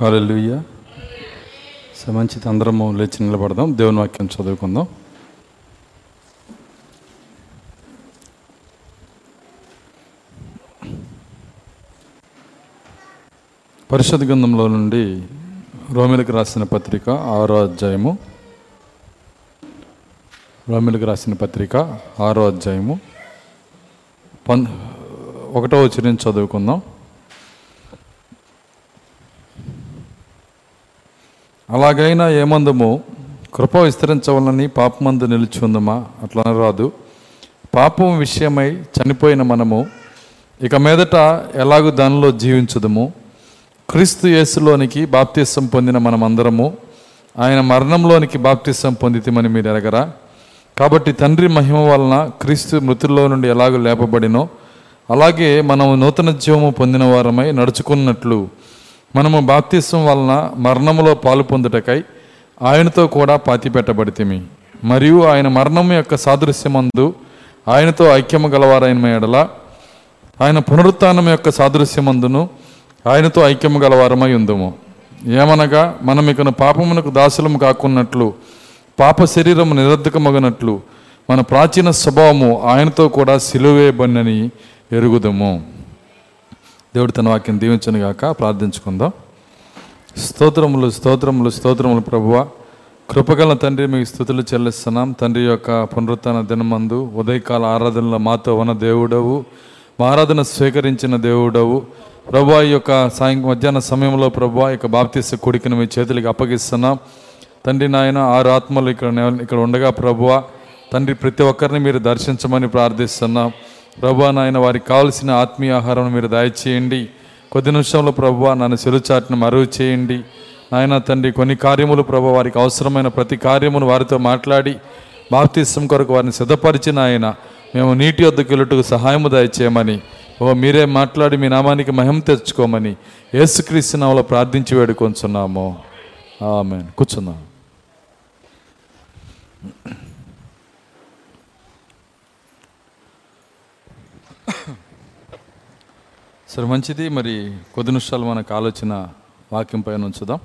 Hallelujah so మంచిది. అందరము లేచి నిలబడదాం. దేవుని వాక్యం చదువుకుందాం. పరిషత్ గ్రంథంలో నుండి రోమిలకు రాసిన పత్రిక ఆరో అధ్యాయము. రోమిలకు రాసిన పత్రిక ఆరో అధ్యాయము. పన్ ఒకటో వచ్చి చదువుకుందాం. అలాగైనా ఏమందము? కృప విస్తరించవలని పాపమందు నిలిచి ఉందమా అట్లా రాదు పాపం విషయమై చనిపోయిన మనము ఇక మీదట ఎలాగూ దానిలో జీవించదము? క్రీస్తు యేసులోనికి బాప్తిసం పొందిన మనమందరము ఆయన మరణంలోనికి బాప్తిసం పొందితమని మీరు ఎరగరా? కాబట్టి తండ్రి మహిమ వలన క్రీస్తు మృతుల్లో నుండి ఎలాగో లేపబడినో అలాగే మనము నూతన జీవము పొందిన వారమై నడుచుకున్నట్లు మనము బాప్తిస్వం వలన మరణములో పాలు పొందుటకై ఆయనతో కూడా పాతి పెట్టబడితిమి మరియు ఆయన మరణం యొక్క సాదృశ్యమందు ఆయనతో ఐక్యము గలవారైన ఎడల ఆయన పునరుత్నం యొక్క సాదృశ్యమందును ఆయనతో ఐక్యము గలవారమై ఉందము. ఏమనగా మనం ఇకను పాపమునకు దాసులము కాకున్నట్లు పాప శరీరము నిరర్ధకమగనట్లు మన ప్రాచీన స్వభావము ఆయనతో కూడా సిలువేయబడినని ఎరుగుదము. దేవుడు తన వాక్యం దీవించను గాక ప్రార్థించుకుందాం. స్తోత్రములు స్తోత్రములు స్తోత్రములు ప్రభువ. కృపగల తండ్రి మీకు స్థుతులు చెల్లిస్తున్నాం. తండ్రి యొక్క పునరుత్న దినమందు ఉదయకాల ఆరాధనలో మాతో ఉన్న దేవుడవు. మా ఆరాధన స్వీకరించిన దేవుడవు. ప్రభు ఈ యొక్క సాయం మధ్యాహ్న సమయంలో ప్రభు ఈ యొక్క బాప్తిస్త కొడుకుని మీ చేతులకి అప్పగిస్తున్నాం. తండ్రి నాయన ఆరు ఆత్మలు ఇక్కడ ఇక్కడ ఉండగా ప్రభువ తండ్రి ప్రతి ఒక్కరిని మీరు దర్శించమని ప్రార్థిస్తున్నాం. ప్రభా నాయన వారికి కావలసిన ఆత్మీయ ఆహారం మీరు దయచేయండి. కొద్ది నిమిషంలో ప్రభు నన్ను సెలుచాట్ను మరువు చేయండి. నాయన తండ్రి కొన్ని కార్యములు ప్రభు వారికి అవసరమైన ప్రతి కార్యమును వారితో మాట్లాడి బాప్తిస్తం కొరకు వారిని సిద్ధపరిచిన ఆయన మేము నీటి వద్దకు వెళ్ళుటకు సహాయము దయచేయమని. ఓ మీరే మాట్లాడి మీ నామానికి మహిమ తెచ్చుకోమని యేసుక్రీస్తు నామలో ప్రార్థించి వేడుకొంచున్నాము. ఆమె కూర్చున్నాము సరే మంచిది. మరి కొద్ది నిమిషాలు మనకు ఆలోచన వాక్యం పైన ఉంచుదాం.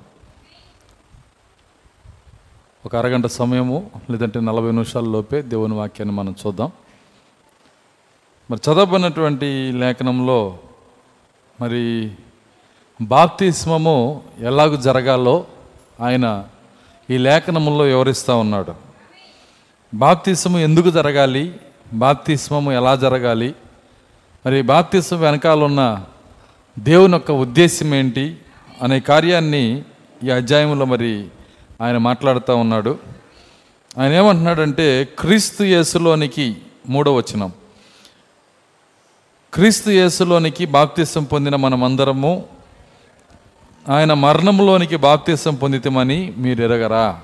ఒక అరగంట సమయము లేదంటే నలభై నిమిషాల లోపే దేవుని వాక్యాన్ని మనం చూద్దాం. మరి చదవబడినటువంటి లేఖనంలో మరి బాప్తిస్మము ఎలాగ జరగాలో ఆయన ఈ లేఖనములో వివరిస్తూ ఉన్నాడు. బాప్తిస్మము ఎందుకు జరగాలి? బాప్తిస్మము ఎలా జరగాలి? మరి బాప్తిసం వెనకాల ఉన్న దేవుని యొక్క ఉద్దేశం ఏంటి అనే కార్యాన్ని ఈ అధ్యాయంలో మరి ఆయన మాట్లాడుతూ ఉన్నాడు. ఆయన ఏమంటున్నాడంటే క్రీస్తు యేసులోనికి మూడో వచనం. క్రీస్తు యేసులోనికి బాప్తిసం పొందిన మనమందరము ఆయన మరణంలోనికి బాప్తిసం పొందితమని మీరు ఎరగరా?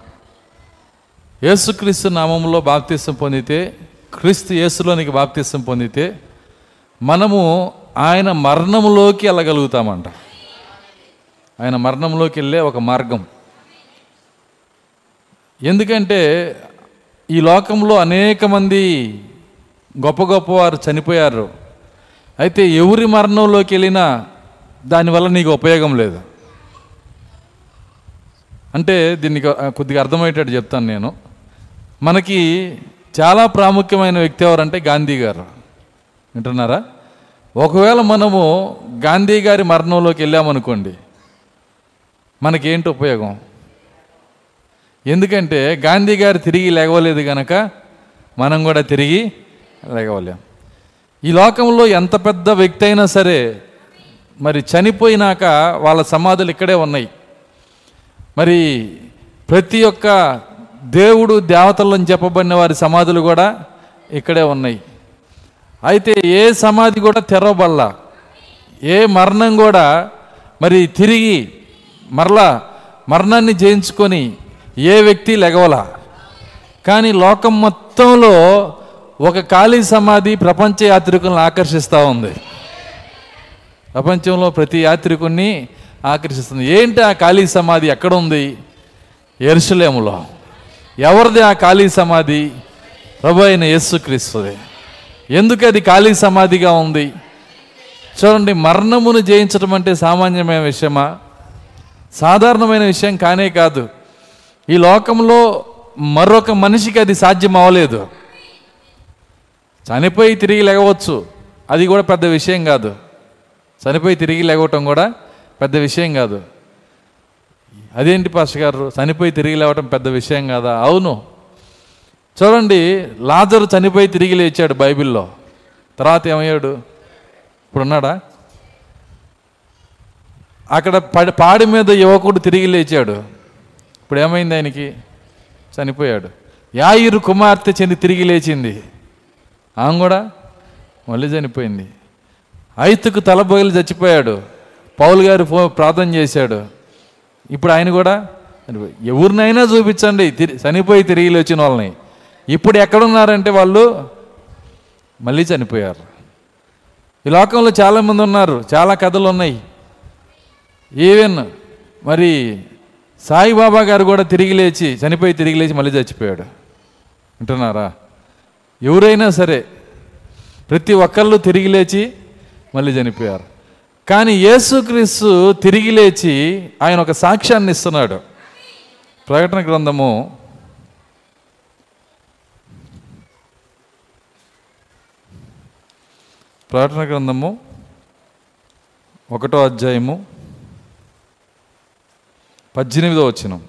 యేసుక్రీస్తు నామంలో బాప్తిసం పొందితే క్రీస్తు యేసులోనికి బాప్తిసం పొందితే మనము ఆయన మరణంలోకి వెళ్ళగలుగుతామంట. ఆయన మరణంలోకి వెళ్ళే ఒక మార్గం. ఎందుకంటే ఈ లోకంలో అనేక మంది గొప్ప గొప్ప వారు చనిపోయారు. అయితే ఎవరి మరణంలోకి వెళ్ళినా దానివల్ల నీకు ఉపయోగం లేదు. అంటే దీనికి కొద్దిగా అర్థమయ్యేటట్టు చెప్తాను నేను. మనకి చాలా ప్రాముఖ్యమైన వ్యక్తి ఎవరంటే గాంధీ గారు. వింటున్నారా? ఒకవేళ మనము గాంధీ గారి మరణంలోకి వెళ్ళామనుకోండి మనకేంటి ఉపయోగం? ఎందుకంటే గాంధీ గారు తిరిగి లేగవలేదు కనుక మనం కూడా తిరిగి లేవలేం. ఈ లోకంలో ఎంత పెద్ద వ్యక్తి అయినా సరే మరి చనిపోయినాక వాళ్ళ సమాధులు ఇక్కడే ఉన్నాయి. మరి ప్రతి ఒక్క దేవుడు దేవతలను చెప్పబడిన వారి సమాధులు కూడా ఇక్కడే ఉన్నాయి. అయితే ఏ సమాధి కూడా తెరవబడ ఏ మరణం కూడా మరి తిరిగి మరలా మరణాన్ని జయించుకొని ఏ వ్యక్తి లెగవలా. కానీ లోకం మొత్తంలో ఒక ఖాళీ సమాధి ప్రపంచ యాత్రికులను ఆకర్షిస్తూ ఉంది. ప్రపంచంలో ప్రతి యాత్రికుని ఆకర్షిస్తుంది. ఏంటి ఆ ఖాళీ సమాధి ఎక్కడ ఉంది? ఎరుసలేములో ఎవరిది ఆ ఖాళీ సమాధి? ప్రభు అయిన యేసుక్రీస్తుది. ఎందుకు అది ఖాళీ సమాధిగా ఉంది? చూడండి మరణమును జయించడం అంటే సామాన్యమైన విషయమా? సాధారణమైన విషయం కానే కాదు. ఈ లోకంలో మరొక మనిషికి అది సాధ్యం అవ్వలేదు. చనిపోయి తిరిగి లేగవచ్చు అది కూడా పెద్ద విషయం కాదు. చనిపోయి తిరిగి లేవటం కూడా పెద్ద విషయం కాదు. అదేంటి పాస్టర్ గారు? చనిపోయి తిరిగి లేవటం పెద్ద విషయం కాదా? అవును. చూడండి లాజరు చనిపోయి తిరిగి లేచాడు బైబిల్లో. తర్వాత ఏమయ్యాడు? ఇప్పుడు ఉన్నాడా? అక్కడ పడి పాడి మీద యువకుడు తిరిగి లేచాడు. ఇప్పుడు ఏమైంది ఆయనకి? చనిపోయాడు. యాయిరు కుమార్తె చెంది తిరిగి లేచింది. ఆమె కూడా మళ్ళీ చనిపోయింది. ఐతుకు తలబోయిలు చచ్చిపోయాడు. పౌలు గారు ఫో ప్రార్థన చేశాడు. ఇప్పుడు ఆయన కూడా చనిపోయి- ఎవరినైనా చూపించండి తిరి- చనిపోయి తిరిగి లేచిన వాళ్ళని. ఇప్పుడు ఎక్కడున్నారంటే వాళ్ళు మళ్ళీ చనిపోయారు. ఈ లోకంలో చాలామంది ఉన్నారు చాలా కథలు ఉన్నాయి. ఈవెన్ మరి సాయిబాబా గారు కూడా తిరిగి లేచి చనిపోయి తిరిగి లేచి మళ్ళీ చచ్చిపోయాడు. వింటున్నారా? ఎవరైనా సరే ప్రతి ఒక్కళ్ళు తిరిగి లేచి మళ్ళీ చనిపోయారు. కానీ యేసుక్రీస్తు తిరిగి లేచి ఆయన ఒక సాక్ష్యాన్ని ఇస్తున్నాడు. ప్రకటన గ్రంథము ప్రకటన గ్రంథము ఒకటో అధ్యాయము పద్దెనిమిదో వచ్చినం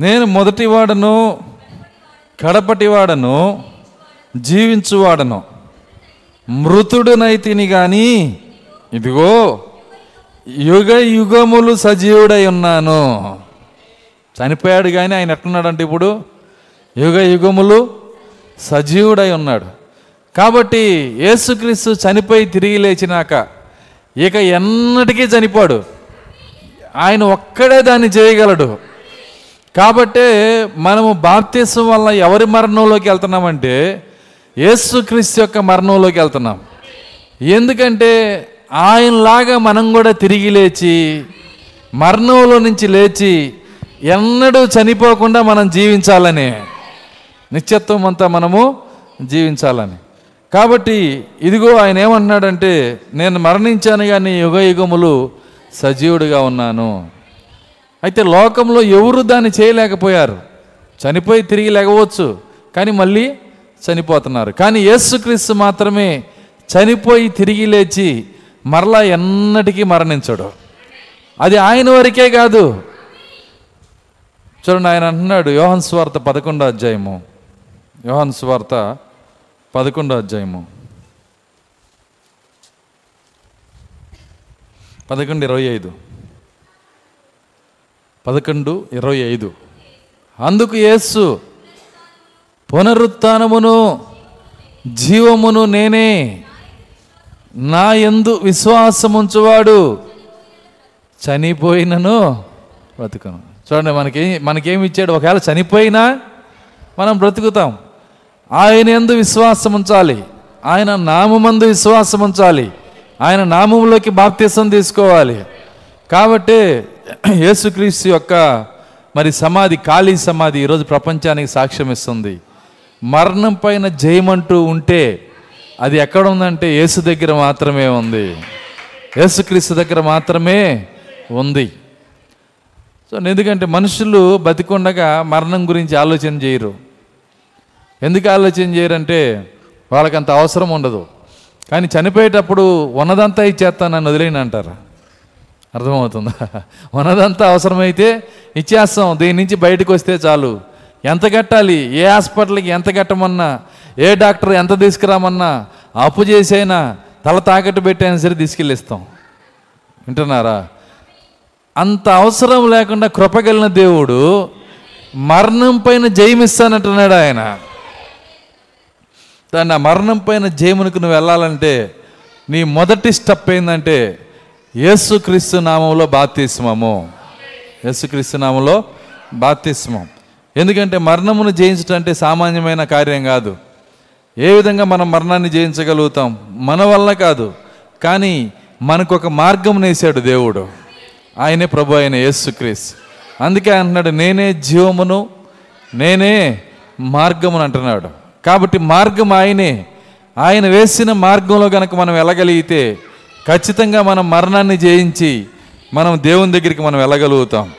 నేను మొదటివాడను కడపటివాడను జీవించువాడను మృతుడునైతిని గాని ఇదిగో యుగ యుగములు సజీవుడై ఉన్నాను. చనిపోయాడు కానీ ఆయన ఎట్లున్నాడంటే ఇప్పుడు? యుగ యుగములు సజీవుడై ఉన్నాడు. కాబట్టి యేసుక్రీస్తు చనిపోయి తిరిగి లేచినాక ఇక ఎన్నటికీ చనిపోడు. ఆయన ఒక్కడే దాన్ని చేయగలడు. కాబట్టే మనము బాప్తీసం వల్ల ఎవరి మరణంలోకి వెళ్తున్నామంటే యేసుక్రీస్తు యొక్క మరణంలోకి వెళ్తున్నాం. ఎందుకంటే ఆయనలాగా మనం కూడా తిరిగి లేచి మరణంలో నుంచి లేచి ఎన్నడూ చనిపోకుండా మనం జీవించాలని నిత్యత్వం అంతా మనము జీవించాలని. కాబట్టి ఇదిగో ఆయన ఏమంటున్నాడంటే నేను మరణించాను కానీ యుగ యుగములు సజీవుడిగా ఉన్నాను. అయితే లోకంలో ఎవరు దాన్ని చేయలేకపోయారు? చనిపోయి తిరిగి లేకపోవచ్చు కానీ మళ్ళీ చనిపోతున్నారు. కానీ యేసుక్రీస్తు మాత్రమే చనిపోయి తిరిగి లేచి మరలా ఎన్నటికీ మరణించడు. అది ఆయన వరకే కాదు. చూడండి ఆయన అంటున్నాడు యోహన్ స్వార్థ పదకొండో అధ్యాయము. యోహాన్ స్వార్త పదకొండో అధ్యాయము. పదకొండు ఇరవై ఐదు. పదకొండు ఇరవై ఐదు. అందుకు యేసు పునరుత్నమును జీవమును నేనే నా ఎందు విశ్వాసముంచువాడు చనిపోయినను బ్రతుకను. చూడండి మనకి మనకేమి ఇచ్చాడు? ఒకవేళ చనిపోయినా మనం బ్రతుకుతాం. ఆయన ఎందు విశ్వాసం ఉంచాలి. ఆయన నామందు విశ్వాసం ఉంచాలి. ఆయన నామంలోకి బాప్తీసం తీసుకోవాలి. కాబట్టి యేసుక్రీస్తు యొక్క మరి సమాధి ఖాళీ సమాధి ఈరోజు ప్రపంచానికి సాక్ష్యం ఇస్తుంది. మరణం పైన జయమంటూ ఉంటే అది ఎక్కడ ఉందంటే యేసు దగ్గర మాత్రమే ఉంది. యేసుక్రీస్తు దగ్గర మాత్రమే ఉంది. సో ఎందుకంటే మనుషులు బతికుండగా మరణం గురించి ఆలోచన చేయరు. ఎందుకు ఆలోచన చేయరంటే వాళ్ళకి అంత అవసరం ఉండదు. కానీ చనిపోయేటప్పుడు ఉన్నదంతా ఇచ్చేస్తాను నన్ను వదిలేను అంటారు. అర్థమవుతుందా? ఉన్నదంతా అవసరమైతే ఇచ్చేస్తాం. దీని నుంచి బయటకు వస్తే చాలు. ఎంత కట్టాలి? ఏ హాస్పిటల్కి ఎంత కట్టమన్నా? ఏ డాక్టర్ ఎంత తీసుకురామన్నా? అప్పు చేసైనా తల తాకట్టు పెట్టైనా సరే తీసుకెళ్ళిస్తాం. వింటున్నారా? అంత అవసరం లేకుండా కృపగలిగిన దేవుడు మరణం పైన జయమిస్తానంటున్నాడు ఆయన. దాన్ని ఆ మరణం పైన జయమునికి నువ్వు వెళ్ళాలంటే నీ మొదటి స్టెప్ ఏంటంటే యేసుక్రీస్తు నామంలో బాప్తిస్మము. యేసుక్రీస్తు నామంలో బాప్తిస్మం ఎందుకంటే మరణమును జయించడం అంటే సామాన్యమైన కార్యం కాదు. ఏ విధంగా మనం మరణాన్ని జయించగలుగుతాం? మన వల్ల కాదు. కానీ మనకు ఒక మార్గం నేసాడు దేవుడు. ఆయనే ప్రభు అయిన యేసుక్రీస్తు. అందుకే అంటున్నాడు నేనే జీవమును నేనే మార్గమును అంటున్నాడు. కాబట్టి మార్గం ఆయనే. ఆయన వేసిన మార్గంలో కనుక మనం వెళ్ళగలిగితే ఖచ్చితంగా మనం మరణాన్ని జయించి మనం దేవుని దగ్గరికి మనం వెళ్ళగలుగుతాం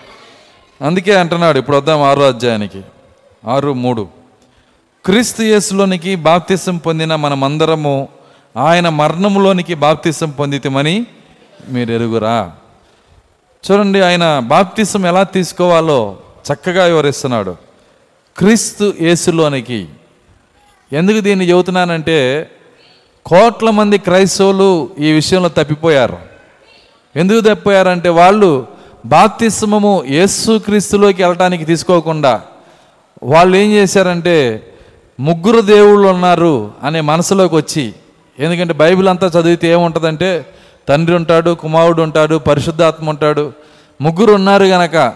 అందుకే అంటున్నాడు ఇప్పుడు వద్దాం ఆరో అధ్యాయానికి. ఆరు మూడు. క్రీస్తు యేసులోనికి బాప్తిసం పొందిన మనమందరము ఆయన మరణంలోనికి బాప్తిసం పొందితమని మీరు ఎరుగురా. చూడండి ఆయన బాప్తిసం ఎలా తీసుకోవాలో చక్కగా వివరిస్తున్నాడు. క్రీస్తు యేసులోనికి ఎందుకు దీన్ని చెబుతున్నానంటే కోట్ల మంది క్రైస్తవులు ఈ విషయంలో తప్పిపోయారు. ఎందుకు తప్పిపోయారంటే వాళ్ళు బాప్తిస్మము యేసు క్రీస్తులోకి వెళ్ళటానికి తీసుకోకుండా వాళ్ళు ఏం చేశారంటే ముగ్గురు దేవుళ్ళు ఉన్నారు అనే మనసులోకి వచ్చి ఎందుకంటే బైబిల్ అంతా చదివితే ఏముంటుందంటే తండ్రి ఉంటాడు కుమారుడు ఉంటాడు పరిశుద్ధాత్మ ఉంటాడు ముగ్గురు ఉన్నారు గనక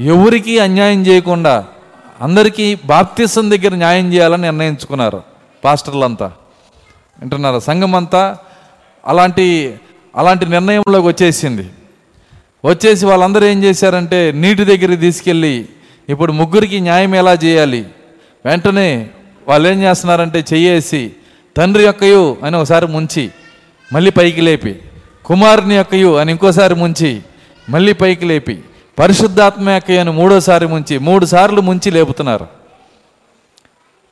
ఎవరికి అన్యాయం చేయకుండా అందరికీ బాప్తిసం దగ్గర న్యాయం చేయాలని నిర్ణయించుకున్నారు పాస్టర్లంతా. వింటున్నారు? సంఘం అంతా అలాంటి అలాంటి నిర్ణయంలోకి వచ్చేసింది. వచ్చేసి వాళ్ళందరూ ఏం చేశారంటే నీటి దగ్గరికి తీసుకెళ్ళి ఇప్పుడు ముగ్గురికి న్యాయం ఎలా చేయాలి? వెంటనే వాళ్ళు ఏం చేస్తున్నారంటే చెయ్యేసి తండ్రి యొక్కయు అని ఒకసారి ముంచి మళ్ళీ పైకి లేపి కుమారుని యొక్కయు అని ఇంకోసారి ముంచి మళ్ళీ పైకి లేపి పరిశుద్ధాత్మ యొక్కయు అని మూడోసారి ముంచి మూడు సార్లు ముంచి లేపుతున్నారు.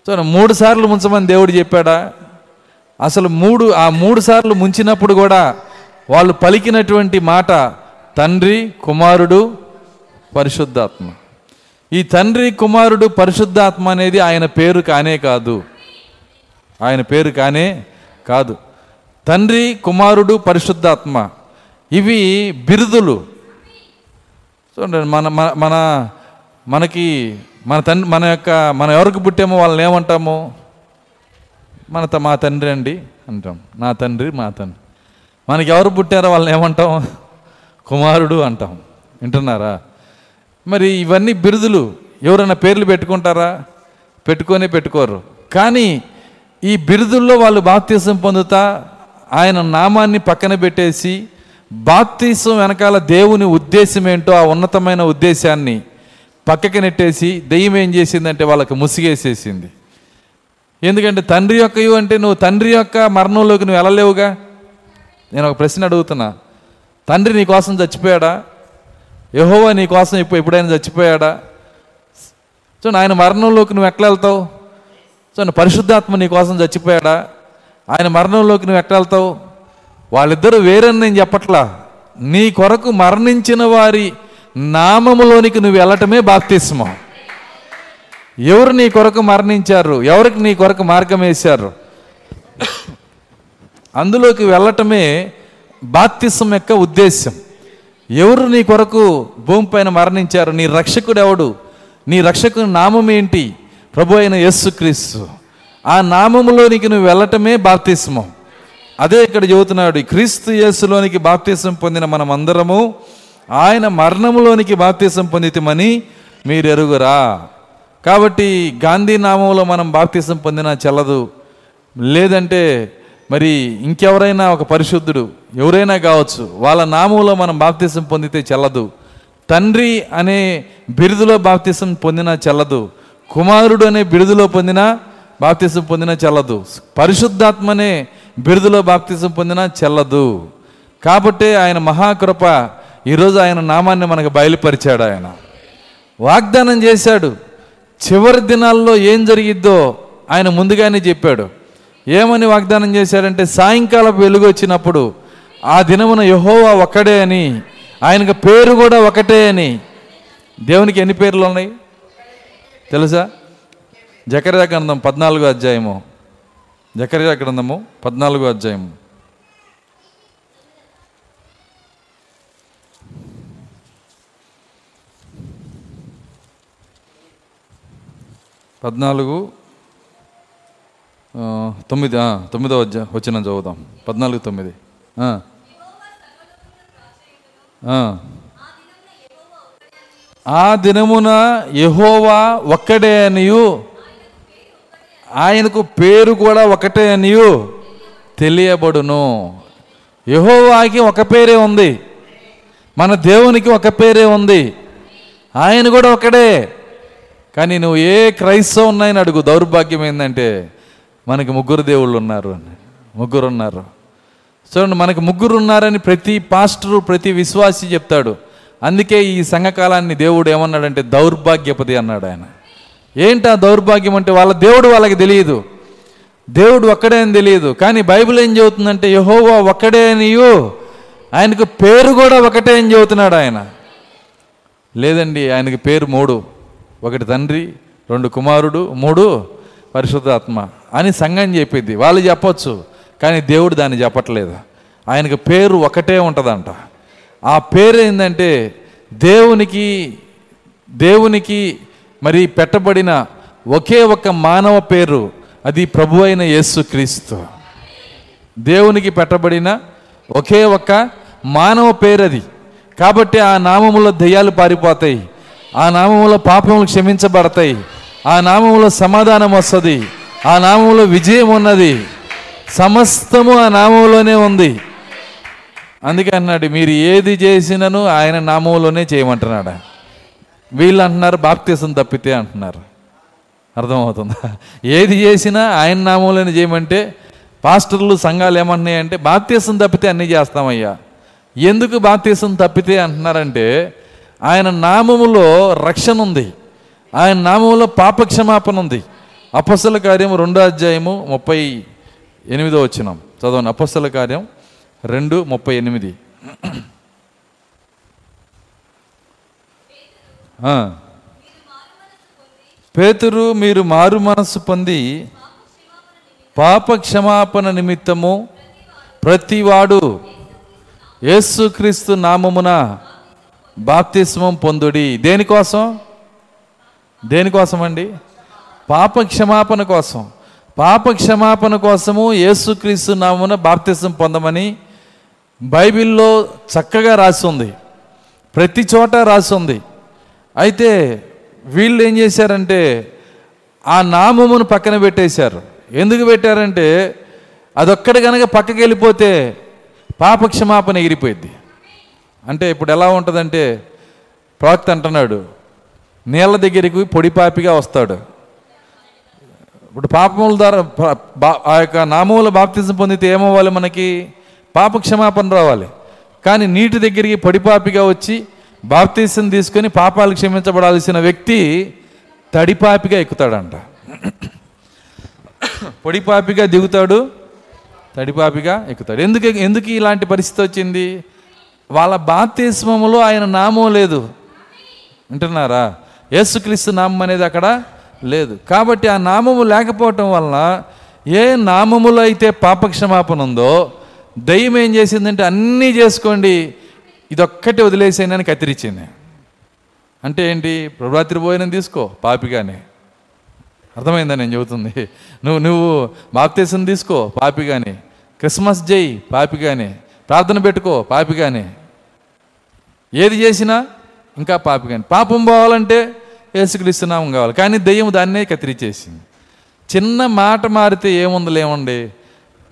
సో మూడు సార్లు ముంచమని దేవుడు చెప్పాడా? అసలు మూడు ఆ మూడు సార్లు ముంచినప్పుడు కూడా వాళ్ళు పలికినటువంటి మాట తండ్రి కుమారుడు పరిశుద్ధాత్మ. ఈ తండ్రి కుమారుడు పరిశుద్ధాత్మ అనేది ఆయన పేరు కానే కాదు. ఆయన పేరు కానే కాదు. తండ్రి కుమారుడు పరిశుద్ధాత్మ. ఇవి బిరుదులు. చూడండి మన మన మన మనకి మన తండ్రి మన యొక్క మనం ఎవరికి పుట్టామో వాళ్ళని ఏమంటాము? మన త- మా తండ్రి అండి అంటాం. నా తండ్రి మా తండ్రి. మనకి ఎవరు పుట్టారో వాళ్ళని ఏమంటాం? కుమారుడు అంటాం. వింటున్నారా? మరి ఇవన్నీ బిరుదులు. ఎవరైనా పేర్లు పెట్టుకుంటారా? పెట్టుకొని పెట్టుకోరు. కానీ ఈ బిరుదుల్లో వాళ్ళు బాప్తీసం పొందుతా ఆయన నామాన్ని పక్కన పెట్టేసి బాప్తీసం వెనకాల దేవుని ఉద్దేశం ఏంటో ఆ ఉన్నతమైన ఉద్దేశాన్ని పక్కకి నెట్టేసి దెయ్యం ఏం చేసిందంటే వాళ్ళకి ముసిగేసేసింది. ఎందుకంటే తండ్రి యొక్క అంటే నువ్వు తండ్రి యొక్క మరణంలోకి నువ్వు వెళ్ళలేవుగా? నేను ఒక ప్రశ్న అడుగుతున్నా. తండ్రి నీ కోసం చచ్చిపోయాడా? యహోవా నీ కోసం ఇప్పుడు ఎప్పుడైనా చచ్చిపోయాడా? సో ఆయన మరణంలోకి నువ్వు ఎట్లా వెళ్తావు? సో పరిశుద్ధాత్మ నీ కోసం చచ్చిపోయాడా? ఆయన మరణంలోకి నువ్వు ఎట్లా వెళ్తావు? వాళ్ళిద్దరూ వేరని నేను చెప్పట్లా. నీ కొరకు మరణించిన వారి నామములోనికి నువ్వు వెళ్ళటమే బాప్తిస్మం. ఎవరు నీ కొరకు మరణించారు? ఎవరికి నీ కొరకు మార్గం వేశారు? అందులోకి వెళ్ళటమే బాప్తిసం యొక్క ఉద్దేశం ఎవరు నీ కొరకు భూమిపైన మరణించారు? నీ రక్షకుడు ఎవడు? నీ రక్షకుని నామం ఏంటి? ప్రభు అయిన యేసుక్రీస్తు. ఆ నామములోనికి నువ్వు వెళ్ళటమే బాప్తిస్మం. అదే ఇక్కడ చెబుతున్నాడు క్రీస్తు యేసులోనికి బాప్తీసం పొందిన మనం అందరము ఆయన మరణములోనికి బాప్తీసం పొందితమని మీరు ఎరుగురా కాబట్టి గాంధీ నామంలో మనం బాప్తీసం పొందినా చెల్లదు. లేదంటే మరి ఇంకెవరైనా ఒక పరిశుద్ధుడు ఎవరైనా కావచ్చు వాళ్ళ నామంలో మనం బాప్తీసం పొందితే చెల్లదు. తండ్రి అనే బిరుదులో బాప్తీసం పొందినా చెల్లదు. కుమారుడు అనే బిరుదులో పొందినా బాప్తీసం పొందినా చెల్లదు. పరిశుద్ధాత్మనే బిరుదులో బాప్తిజం పొందినా చెల్లదు. కాబట్టే ఆయన మహాకృప ఈరోజు ఆయన నామాన్ని మనకు బయలుపరిచాడు ఆయన. వాగ్దానం చేశాడు. చివరి దినాల్లో ఏం జరిగిద్దో ఆయన ముందుగానే చెప్పాడు. ఏమని వాగ్దానం చేశాడంటే సాయంకాలపు వెలుగు వచ్చినప్పుడు ఆ దినమున యహోవా ఒక్కడే అని ఆయనకు పేరు కూడా ఒకటే అని. దేవునికి ఎన్ని పేర్లు ఉన్నాయి? తెలుసా? జకర్యా గ్రంథం పద్నాలుగో అధ్యాయము. జకర్యా గ్రంథము పద్నాలుగో అధ్యాయం పద్నాలుగు తొమ్మిది తొమ్మిదో అధ్యాయం వచ్చిన చదువుదాం. పద్నాలుగు తొమ్మిది. ఆ. ఆ దినమున యహోవా ఒక్కడే అనియు. ఆయనకు పేరు కూడా ఒకటే అనియు తెలియబడును. యహోవాకి ఒక పేరే ఉంది. మన దేవునికి ఒక పేరే ఉంది. ఆయన కూడా ఒకడే. కానీ నువ్వు ఏ క్రైస్తవం ఉన్నాయని అడుగు దౌర్భాగ్యం ఏంటంటే మనకి ముగ్గురు దేవుళ్ళు ఉన్నారు అని. ముగ్గురు ఉన్నారు చూడండి మనకు ముగ్గురు ఉన్నారని ప్రతి పాస్టరు ప్రతి విశ్వాసి చెప్తాడు. అందుకే ఈ సంఘకాలాన్ని దేవుడు ఏమన్నాడంటే దౌర్భాగ్యపతి అన్నాడు ఆయన. ఏంటి ఆ దౌర్భాగ్యం అంటే వాళ్ళ దేవుడు వాళ్ళకి తెలియదు. దేవుడు ఒక్కడే అని తెలియదు. కానీ బైబిల్ ఏం చెబుతుందంటే యహోవా ఒక్కడే అనియు ఆయనకు పేరు కూడా ఒకటే అని చెబుతున్నాడు ఆయన. లేదండి ఆయనకి పేరు మూడు. ఒకటి తండ్రి రెండు కుమారుడు మూడు పరిశుద్ధాత్మ అని సంఘం చెప్పింది వాళ్ళు చెప్పొచ్చు కానీ దేవుడు దాన్ని చెప్పట్లేదు. ఆయనకు పేరు ఒకటే ఉంటుందంట. ఆ పేరు ఏంటంటే దేవునికి దేవునికి మరి పెట్టబడిన ఒకే ఒక మానవ పేరు అది ప్రభు అయిన యేసుక్రీస్తు దేవునికి పెట్టబడిన ఒకే ఒక మానవ పేరు అది కాబట్టి ఆ నామములో దెయ్యాలు పారిపోతాయి. ఆ నామములో పాపములు క్షమించబడతాయి. ఆ నామములో సమాధానం వస్తుంది. ఆ నామములో విజయం ఉన్నది. సమస్తము ఆ నామంలోనే ఉంది. అందుకే అన్నాడు మీరు ఏది చేసినను ఆయన నామంలోనే చేయమంటున్నాడు? వీళ్ళు అంటున్నారు బాప్తీసం తప్పితే అంటున్నారు. అర్థమవుతుందా? ఏది చేసినా ఆయన నామంలోనే చేయమంటే పాస్టర్లు సంఘాలు ఏమంటున్నాయంటే బాప్తీసం తప్పితే అన్నీ చేస్తామయ్యా. ఎందుకు బాప్తీసం తప్పితే అంటున్నారంటే ఆయన నామములో రక్షణ ఉంది. ఆయన నామంలో పాపక్షమాపణ ఉంది. అపస్సల కార్యం రెండో అధ్యాయము ముప్పై ఎనిమిదో వచ్చినాం చదవండి. అపస్సల కార్యం రెండు ముప్పై ఎనిమిది. పేతురు మీరు మారు మనస్సు పొంది పాప క్షమాపణ నిమిత్తము ప్రతివాడు యేసుక్రీస్తు నామమున బాప్తిస్మం పొందుడి. దేనికోసం దేనికోసం అండి పాప క్షమాపణ కోసం. పాప క్షమాపణ కోసము యేసుక్రీస్తు నామమున బాప్తిస్మం పొందమని బైబిల్లో చక్కగా రాసి ఉంది. ప్రతి చోట రాసి ఉంది. అయితే వీళ్ళు ఏం చేశారంటే ఆ నామమును పక్కన పెట్టేశారు. ఎందుకు పెట్టారంటే అదొక్కటి కనుక పక్కకి వెళ్ళిపోతే పాపక్షమాపణ ఎగిరిపోయింది అంటే ఇప్పుడు ఎలా ఉంటుందంటే ప్రవక్త అంటున్నాడు నీళ్ళ దగ్గరికి పొడిపాపిగా వస్తాడు. ఇప్పుడు పాపముల ద్వారా బా- ఆ యొక్క నామముల బాప్తిజం పొందితే ఏమవ్వాలి మనకి? పాప క్షమాపణ రావాలి. కానీ నీటి దగ్గరికి పొడిపాపిగా వచ్చి బాప్తీసం తీసుకొని పాపాలు క్షమించబడాల్సిన వ్యక్తి తడిపాపిగా ఎక్కుతాడంట. పొడిపాపిగా దిగుతాడు తడిపాపిగా ఎక్కుతాడు. ఎందుకు ఎందుకు ఇలాంటి పరిస్థితి వచ్చింది? వాళ్ళ బాప్తిస్మములో ఆయన నామం లేదు. వింటున్నారా? యేసుక్రీస్తు నామం అనేది అక్కడ లేదు. కాబట్టి ఆ నామము లేకపోవటం వలన ఏ నామములో అయితే పాపక్షమాపణ ఉందో దయ్యం ఏం చేసిందంటే అన్నీ చేసుకోండి. ఇదొక్కటి వదిలేసేనని కత్తిరించింది అంటే ఏంటి? ప్రభరాత్రి భోజనం తీసుకో పాపిగానే. అర్థమైందా నేను చెబుతుంది? నువ్వు నువ్వు బాప్తీసం తీసుకో పాపిగానే. క్రిస్మస్ జై పాపిగానే. ప్రార్థన పెట్టుకో పాపిగానే. ఏది చేసినా ఇంకా పాపిగానే. పాపం పోవాలంటే ఏసుక్రీస్తునామం కావాలి. కానీ దెయ్యం దాన్నే కత్తిరించేసింది చిన్న మాట మారితే ఏముంది లేవండి?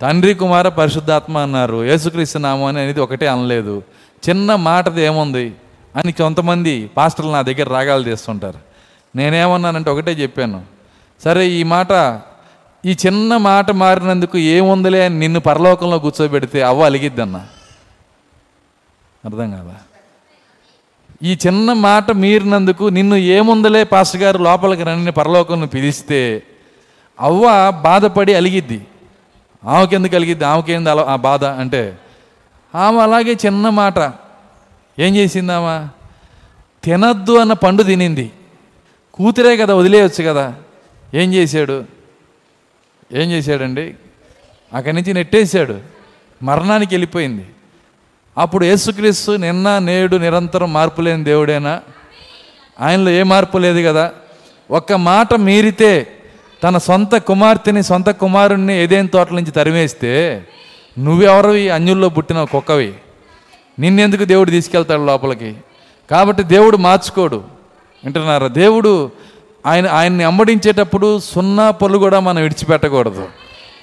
తండ్రి కుమార పరిశుద్ధాత్మ అన్నారు యేసుక్రీస్తు నామం అనేది ఒకటే అనలేదు. చిన్న మాటది ఏముంది? అని కొంతమంది పాస్టర్లు నా దగ్గర రాగాలు తీస్తుంటారు నేనేమన్నానంటే ఒకటే చెప్పాను. సరే ఈ మాట ఈ చిన్న మాట మారినందుకు ఏముందిలే అని నిన్ను పరలోకంలో కూర్చోబెడితే అవ్వ అలిగిద్దన్న. అర్థం కాదా? ఈ చిన్న మాట మీరినందుకు నిన్ను ఏముందలే పాస్టర్ గారు లోపలికి రండి పరలోకం పిలిస్తే అవ్వ బాధపడి అలిగిద్ది. ఆమెకి ఎందుకు అలిగిద్ది ఆమెకేంది అలా ఆ బాధ అంటే ఆమె అలాగే చిన్న మాట. ఏం చేసిందామా తినద్దు అన్న పండు తినింది. కూతురే కదా వదిలేయచ్చు కదా. ఏం చేశాడు? ఏం చేశాడండి? అక్కడి నుంచి నెట్టేశాడు. మరణానికి వెళ్ళిపోయింది. అప్పుడు యేసుక్రీస్తు నిన్న నేడు నిరంతరం మార్పు లేని దేవుడేనా? ఆయనలో ఏ మార్పు లేదు కదా. ఒక్క మాట మీరితే తన సొంత కుమార్తెని సొంత కుమారుణ్ణి ఏదేం తోటల నుంచి తరిమేస్తే నువ్వెవరివి? అన్యుల్లో పుట్టిన కుక్కవి. నిన్నెందుకు దేవుడు తీసుకెళ్తాడు లోపలికి? కాబట్టి దేవుడు మార్చుకోడు. వింటున్నారా? దేవుడు ఆయన ఆయన్ని అమ్మడించేటప్పుడు సున్నా పళ్ళు కూడా మనం విడిచిపెట్టకూడదు.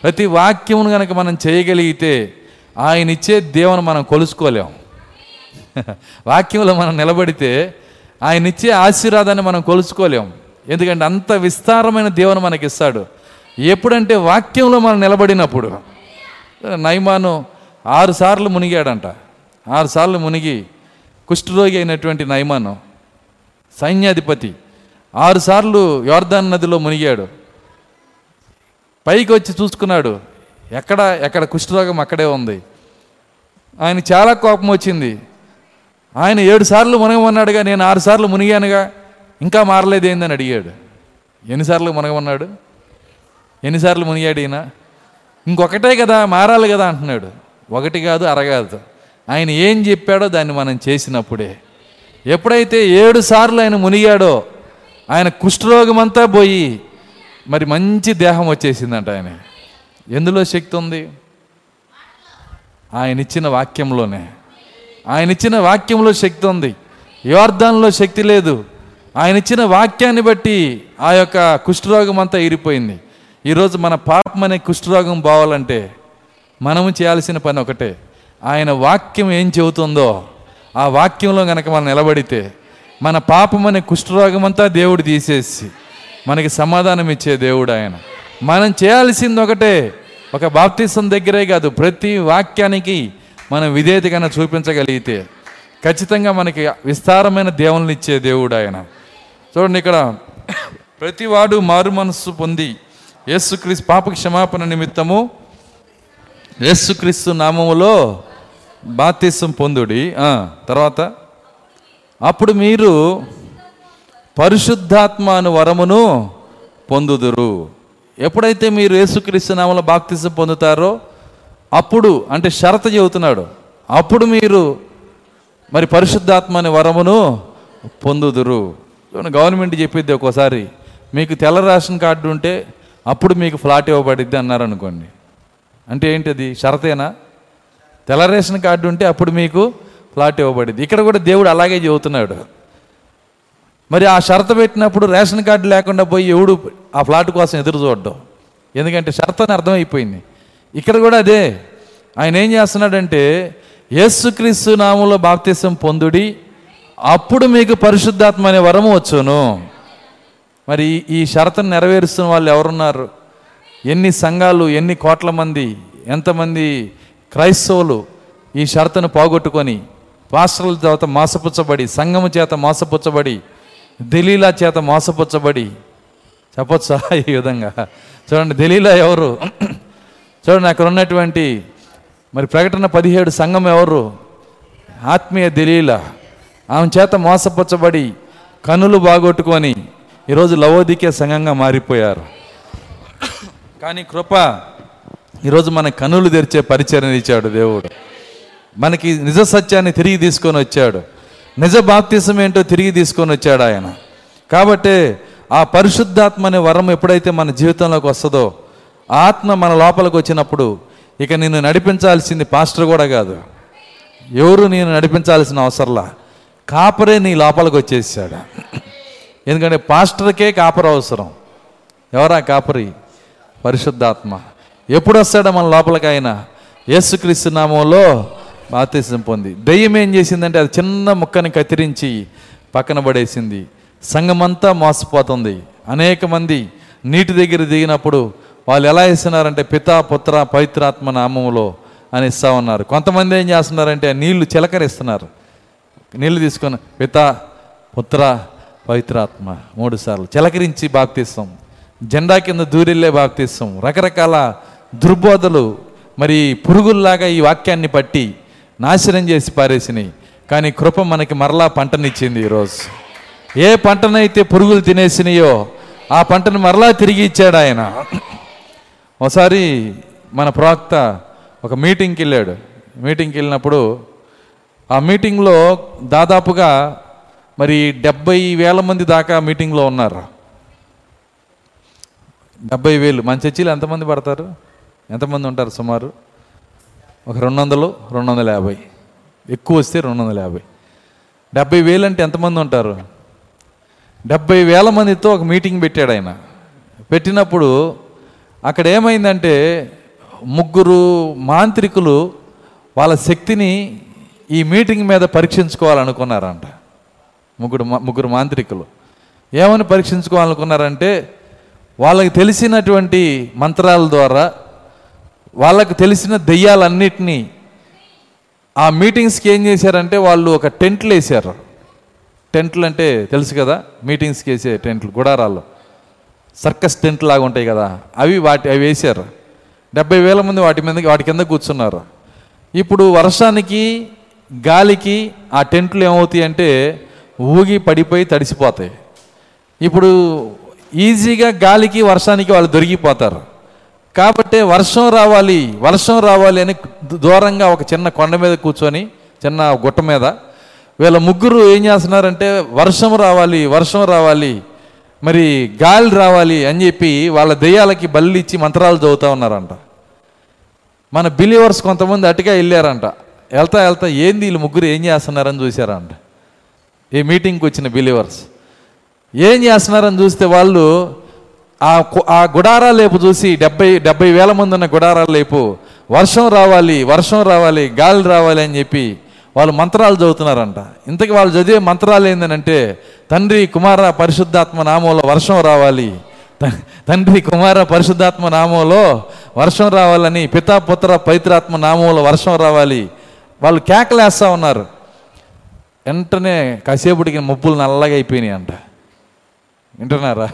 ప్రతి వాక్యమును కనుక మనం చేయగలిగితే ఆయన ఇచ్చే దేవుని మనం కొలుసుకోలేం. వాక్యంలో మనం నిలబడితే ఆయన ఇచ్చే ఆశీర్వాదాన్ని మనం కొలుసుకోలేం. ఎందుకంటే అంత విస్తారమైన దేవుని మనకి ఇస్తాడు ఎప్పుడంటే వాక్యంలో మనం నిలబడినప్పుడు. నైమాను ఆరుసార్లు మునిగాడంట. ఆరుసార్లు మునిగి కుష్ఠరోగి అయినటువంటి నయమాను సైన్యాధిపతి ఆరుసార్లు యోర్ధాన్ యోర్దాన్ నదిలో మునిగాడు. పైకి వచ్చి చూసుకున్నాడు ఎక్కడ ఎక్కడ కుష్ఠరోగం అక్కడే ఉంది. ఆయన చాలా కోపం వచ్చింది. ఆయన ఏడు సార్లు మునగమన్నాడుగా నేను ఆరు సార్లు మునిగానుగా ఇంకా మారలేదేందని అడిగాడు. ఎన్నిసార్లు మునగమన్నాడు? ఎన్నిసార్లు మునిగాడు ఈయన? ఇంకొకటే కదా మారాలి కదా అంటున్నాడు. ఒకటి కాదు అరగాదు ఆయన ఏం చెప్పాడో దాన్ని మనం చేసినప్పుడే. ఎప్పుడైతే ఏడు సార్లు ఆయన మునిగాడో ఆయన కుష్ఠరోగమంతా పోయి మరి మంచి దేహం వచ్చేసిందంట ఆయన. ఎందులో శక్తి ఉంది? ఆయన ఇచ్చిన వాక్యంలోనే. ఆయన ఇచ్చిన వాక్యంలో శక్తి ఉంది. యోర్ధాన్లో శక్తి లేదు. ఆయన ఇచ్చిన వాక్యాన్ని బట్టి ఆ యొక్క కుష్ఠరోగం అంతా ఇరిపోయింది. ఈరోజు మన పాపం అనే కుష్ఠరోగం పోవాలంటే మనము చేయాల్సిన పని ఒకటే. ఆయన వాక్యం ఏం చెబుతుందో ఆ వాక్యంలో గనక మనం నిలబడితే మన పాపం అనే కుష్ఠరోగం అంతా దేవుడు తీసేసి మనకి సమాధానం ఇచ్చే దేవుడు ఆయన. మనం చేయాల్సింది ఒకటే. ఒక బాప్తిసం దగ్గరే కాదు ప్రతి వాక్యానికి మనం విధేయత కన్నా చూపించగలిగితే ఖచ్చితంగా మనకి విస్తారమైన దేవుల్ని ఇచ్చే దేవుడు ఆయన. చూడండి ఇక్కడ. ప్రతివాడు మారు మనస్సు పొంది యేసుక్రీస్తు పాప క్షమాపణ నిమిత్తము యేసుక్రీస్తు నామములో బాతీసం పొందుడి. తర్వాత అప్పుడు మీరు పరిశుద్ధాత్మ అను వరమును పొందుదురు. ఎప్పుడైతే మీరు యేసుక్రీస్తు నామంలో బాప్తిసం పొందుతారో అప్పుడు అంటే షరత చెబుతున్నాడు. అప్పుడు మీరు మరి పరిశుద్ధాత్మ అనే వరమును పొందుదురు. గవర్నమెంట్ చెప్పిద్ది ఒక్కోసారి మీకు తెల్ల రేషన్ కార్డు ఉంటే అప్పుడు మీకు ఫ్లాట్ ఇవ్వబడిద్ది అన్నారు అనుకోండి. అంటే ఏంటది? షరతేనా? తెల్ల రేషన్ కార్డు ఉంటే అప్పుడు మీకు ఫ్లాట్ ఇవ్వబడింది ఇక్కడ కూడా దేవుడు అలాగే చెబుతున్నాడు. మరి ఆ షరత పెట్టినప్పుడు రేషన్ కార్డు లేకుండా పోయి ఎవడు ఆ ఫ్లాట్ కోసం ఎదురు చూడడం? ఎందుకంటే షరత్ అని అర్థమైపోయింది. ఇక్కడ కూడా అదే. ఆయన ఏం చేస్తున్నాడంటే యేసుక్రీస్తు నామంలో బాప్తీసం పొందుడి అప్పుడు మీకు పరిశుద్ధాత్మ అనే వరము వచ్చును. మరి ఈ- షరతును నెరవేరుస్తున్న వాళ్ళు ఎవరున్నారు? ఎన్ని సంఘాలు ఎన్ని కోట్ల మంది ఎంతమంది క్రైస్తవులు ఈ షరతును పోగొట్టుకొని పాస్టర్ల చేత మోసపుచ్చబడి సంఘము చేత మోసపుచ్చబడి దలీలా చేత మోసపుచ్చబడి చెప్పొచ్చా ఈ విధంగా? చూడండి దలీలా ఎవరు? చూడండి అక్కడ ఉన్నటువంటి మరి ప్రకటన పదిహేడు సంఘం ఎవరు? ఆత్మీయ దలీలా. ఆమె చేత మోసపుచ్చబడి కనులు బాగొట్టుకొని ఈరోజు లవోదికే సంఘంగా మారిపోయారు. కానీ కృప ఈరోజు మన కనులు తెరిచే పరిచయం ఇచ్చాడు దేవుడు. మనకి నిజ సత్యాన్ని తిరిగి తీసుకొని వచ్చాడు. నిజ బాప్తిసం ఏంటో తిరిగి తీసుకొని వచ్చాడు ఆయన. కాబట్టి ఆ పరిశుద్ధాత్మ అనే వరం ఎప్పుడైతే మన జీవితంలోకి వస్తుందో ఆత్మ మన లోపలికి వచ్చినప్పుడు ఇక నిన్ను నడిపించాల్సింది పాస్టర్ కూడా కాదు. ఎవరు నేను నడిపించాల్సిన అవసరంలా? కాపరే నీ లోపలికి వచ్చేసాడు. ఎందుకంటే పాస్టర్కే కాపర్ అవసరం. ఎవరా కాపరి? పరిశుద్ధాత్మ. ఎప్పుడు వస్తాడో మన లోపలికి ఆయన? యేసుక్రీస్తు నామంలో బాప్తిసం పొంది. దయ్యం ఏం చేసిందంటే అది చిన్న ముక్కని కత్తిరించి పక్కన పడేసింది. సంఘమంతా మోసపోతుంది. అనేక మంది నీటి దగ్గర దిగినప్పుడు వాళ్ళు ఎలా ఇస్తున్నారంటే పితా పుత్ర పవిత్రాత్మ నామములో అని ఇస్తా ఉన్నారు. కొంతమంది ఏం చేస్తున్నారంటే ఆ నీళ్ళు చిలకరిస్తున్నారు. నీళ్ళు తీసుకొని పిత పుత్ర పవిత్రాత్మ మూడు సార్లు. చిలకరించి బాప్తిస్తాం జెండా కింద దూరిల్లే బాప్తిస్తాం రకరకాల దుర్బోధలు మరి పురుగుల్లాగా ఈ వాక్యాన్ని పట్టి నాశనం చేసి పారేసినాయి. కానీ కృప మనకి మరలా పంటనిచ్చింది ఈరోజు. ఏ పంటనైతే పురుగులు తినేసినాయో ఆ పంటను మరలా తిరిగి ఇచ్చాడు ఆయన. ఒకసారి మన ప్రవక్త ఒక మీటింగ్కి వెళ్ళాడు. మీటింగ్కి వెళ్ళినప్పుడు ఆ మీటింగ్లో దాదాపుగా మరి డెబ్బై వేల మంది దాకా మీటింగ్లో ఉన్నారు. డెబ్బై వేలు. మన చర్చిలో ఎంతమంది పడతారు? ఎంతమంది ఉంటారు సుమారు? ఒక రెండు వందలు రెండు వందల యాభై. ఎక్కువ వస్తే రెండు వందల యాభై. డెబ్బై వేలు అంటే ఎంతమంది ఉంటారు? డెబ్బై వేల మందితో ఒక మీటింగ్ పెట్టాడు ఆయన. పెట్టినప్పుడు అక్కడ ఏమైందంటే ముగ్గురు మాంత్రికులు వాళ్ళ శక్తిని ఈ మీటింగ్ మీద పరీక్షించుకోవాలనుకున్నారంట. ముగ్గురు మా- ముగ్గురు మాంత్రికులు. ఏమని పరీక్షించుకోవాలనుకున్నారంటే వాళ్ళకి తెలిసినటువంటి మంత్రాల ద్వారా వాళ్ళకు తెలిసిన దెయ్యాలన్నిటినీ ఆ మీటింగ్స్కి ఏం చేశారంటే వాళ్ళు ఒక టెంట్లు వేసారు టెంట్లు అంటే తెలుసు కదా మీటింగ్స్కి వేసే టెంట్లు గుడారాల్లో సర్కస్ టెంట్ లాగా ఉంటాయి కదా అవి వాటి అవి వేసారు డెబ్బై వేల మంది వాటి మీద వాటి కింద కూర్చున్నారు. ఇప్పుడు వర్షానికి గాలికి ఆ టెంట్లు ఏమవుతాయి అంటే ఊగి పడిపోయి తడిసిపోతాయి. ఇప్పుడు ఈజీగా గాలికి వర్షానికి వాళ్ళు దొరికిపోతారు. కాబట్టి వర్షం రావాలి వర్షం రావాలి అని దూరంగా ఒక చిన్న కొండ మీద కూర్చొని చిన్న గుట్ట మీద వీళ్ళ ముగ్గురు ఏం చేస్తున్నారంటే వర్షం రావాలి వర్షం రావాలి మరి గాలి రావాలి అని చెప్పి వాళ్ళ దెయ్యాలకి బల్లిచ్చి మంత్రాలు చదువుతూ ఉన్నారంట. మన బిలీవర్స్ కొంతమంది అటుగా వెళ్ళారంట. వెళ్తా వెళ్తా ఏంది వీళ్ళు ముగ్గురు ఏం చేస్తున్నారని చూశారంట. ఈ మీటింగ్కి వచ్చిన బిలీవర్స్ ఏం చేస్తున్నారని చూస్తే వాళ్ళు ఆ కు- ఆ గుడారాల లేపు చూసి డెబ్బై డెబ్బై వేల మంది ఉన్న గుడారాల లేపు వర్షం రావాలి వర్షం రావాలి గాలి రావాలి అని చెప్పి వాళ్ళు మంత్రాలు చదువుతున్నారంట. ఇంతకీ వాళ్ళు చదివే మంత్రాలు ఏంటంటే తండ్రి కుమార పరిశుద్ధాత్మ నామంలో వర్షం రావాలి. త- తండ్రి కుమార పరిశుద్ధాత్మ నామంలో వర్షం రావాలని పితాపుత్ర పవిత్రాత్మ నామంలో వర్షం రావాలి. వాళ్ళు కేకలేస్తా ఉన్నారు. వెంటనే కాసేపుడికి ముప్పులు నల్లగా అయిపోయినాయి అంట. వింటున్నారా?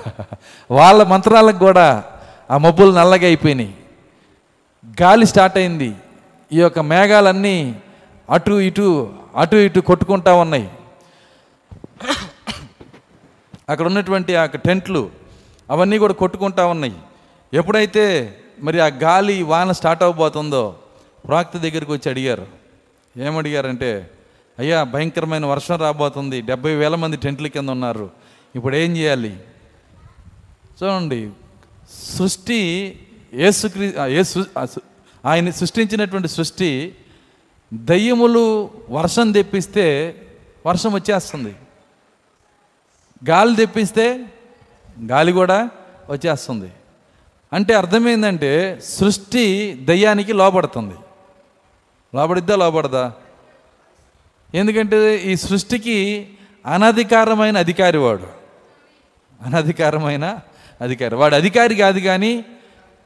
వాళ్ళ మంత్రాలకు కూడా ఆ మబ్బులు నల్లగా అయిపోయినాయి. గాలి స్టార్ట్ అయింది. ఈ యొక్క మేఘాలన్నీ అటు ఇటు అటు ఇటు కొట్టుకుంటా ఉన్నాయి. అక్కడ ఉన్నటువంటి ఆ టెంట్లు అవన్నీ కూడా కొట్టుకుంటా ఉన్నాయి. ఎప్పుడైతే మరి ఆ గాలి వాన స్టార్ట్ అవబోతుందో ప్రాక్త దగ్గరికి వచ్చి అడిగారు. ఏమడిగారంటే అయ్యా భయంకరమైన వర్షం రాబోతుంది. డెబ్బై వేల మంది టెంట్ల కింద ఉన్నారు. ఇప్పుడు ఏం చేయాలి? చూడండి సృష్టి ఏసుక్రీ ఏసు యేసు ఆయన సృష్టించినటువంటి సృష్టి దయ్యములు వర్షం తెప్పిస్తే వర్షం వచ్చేస్తుంది. గాలి తెప్పిస్తే గాలి కూడా వచ్చేస్తుంది. అంటే అర్థమైందంటే సృష్టి దయ్యానికి లోపడుతుంది లోపడిద్దా లోపడదా ఎందుకంటే ఈ సృష్టికి అనధికారమైన అధికారి వాడు. అనధికారమైన అధికారి. వాడు అధికారి కాదు కానీ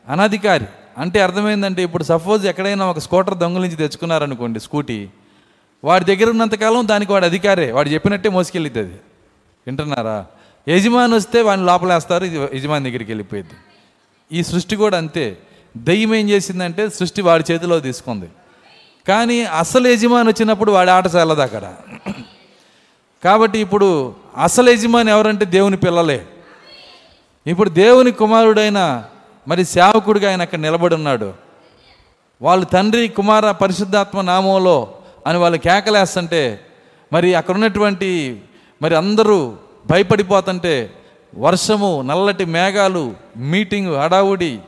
అనధికారి. అంటే అర్థమైందంటే ఇప్పుడు సపోజ్ ఎక్కడైనా ఒక స్కూటర్ దొంగలించి తెచ్చుకున్నారనుకోండి స్కూటీ. వాడి దగ్గర ఉన్నంతకాలం దానికి వాడు అధికారే. వాడు చెప్పినట్టే మోసుకెళ్ళిద్ది అది వింటున్నారా? యజమాని వస్తే వాడిని లోపలేస్తారు ఇది యజమాని దగ్గరికి వెళ్ళిపోయింది ఈ సృష్టి కూడా అంతే. దయ్యం ఏం చేసిందంటే సృష్టి వాడి చేతిలో తీసుకుంది. కానీ అసలు యజమాని వచ్చినప్పుడు వాడి ఆట చాలదు అక్కడ. కాబట్టి ఇప్పుడు అసలు యజమాని ఎవరంటే దేవుని పిల్లలే. ఇప్పుడు దేవుని కుమారుడైన మరి సేవకుడిగా ఆయన అక్కడ నిలబడి ఉన్నాడు. వాళ్ళు తండ్రి కుమార పరిశుద్ధాత్మ నామంలో అని వాళ్ళు కేకలేస్తుంటే మరి అక్కడ ఉన్నటువంటి మరి అందరూ భయపడిపోతుంటే వర్షము నల్లటి మేఘాలు మీటింగ్ హడావుడి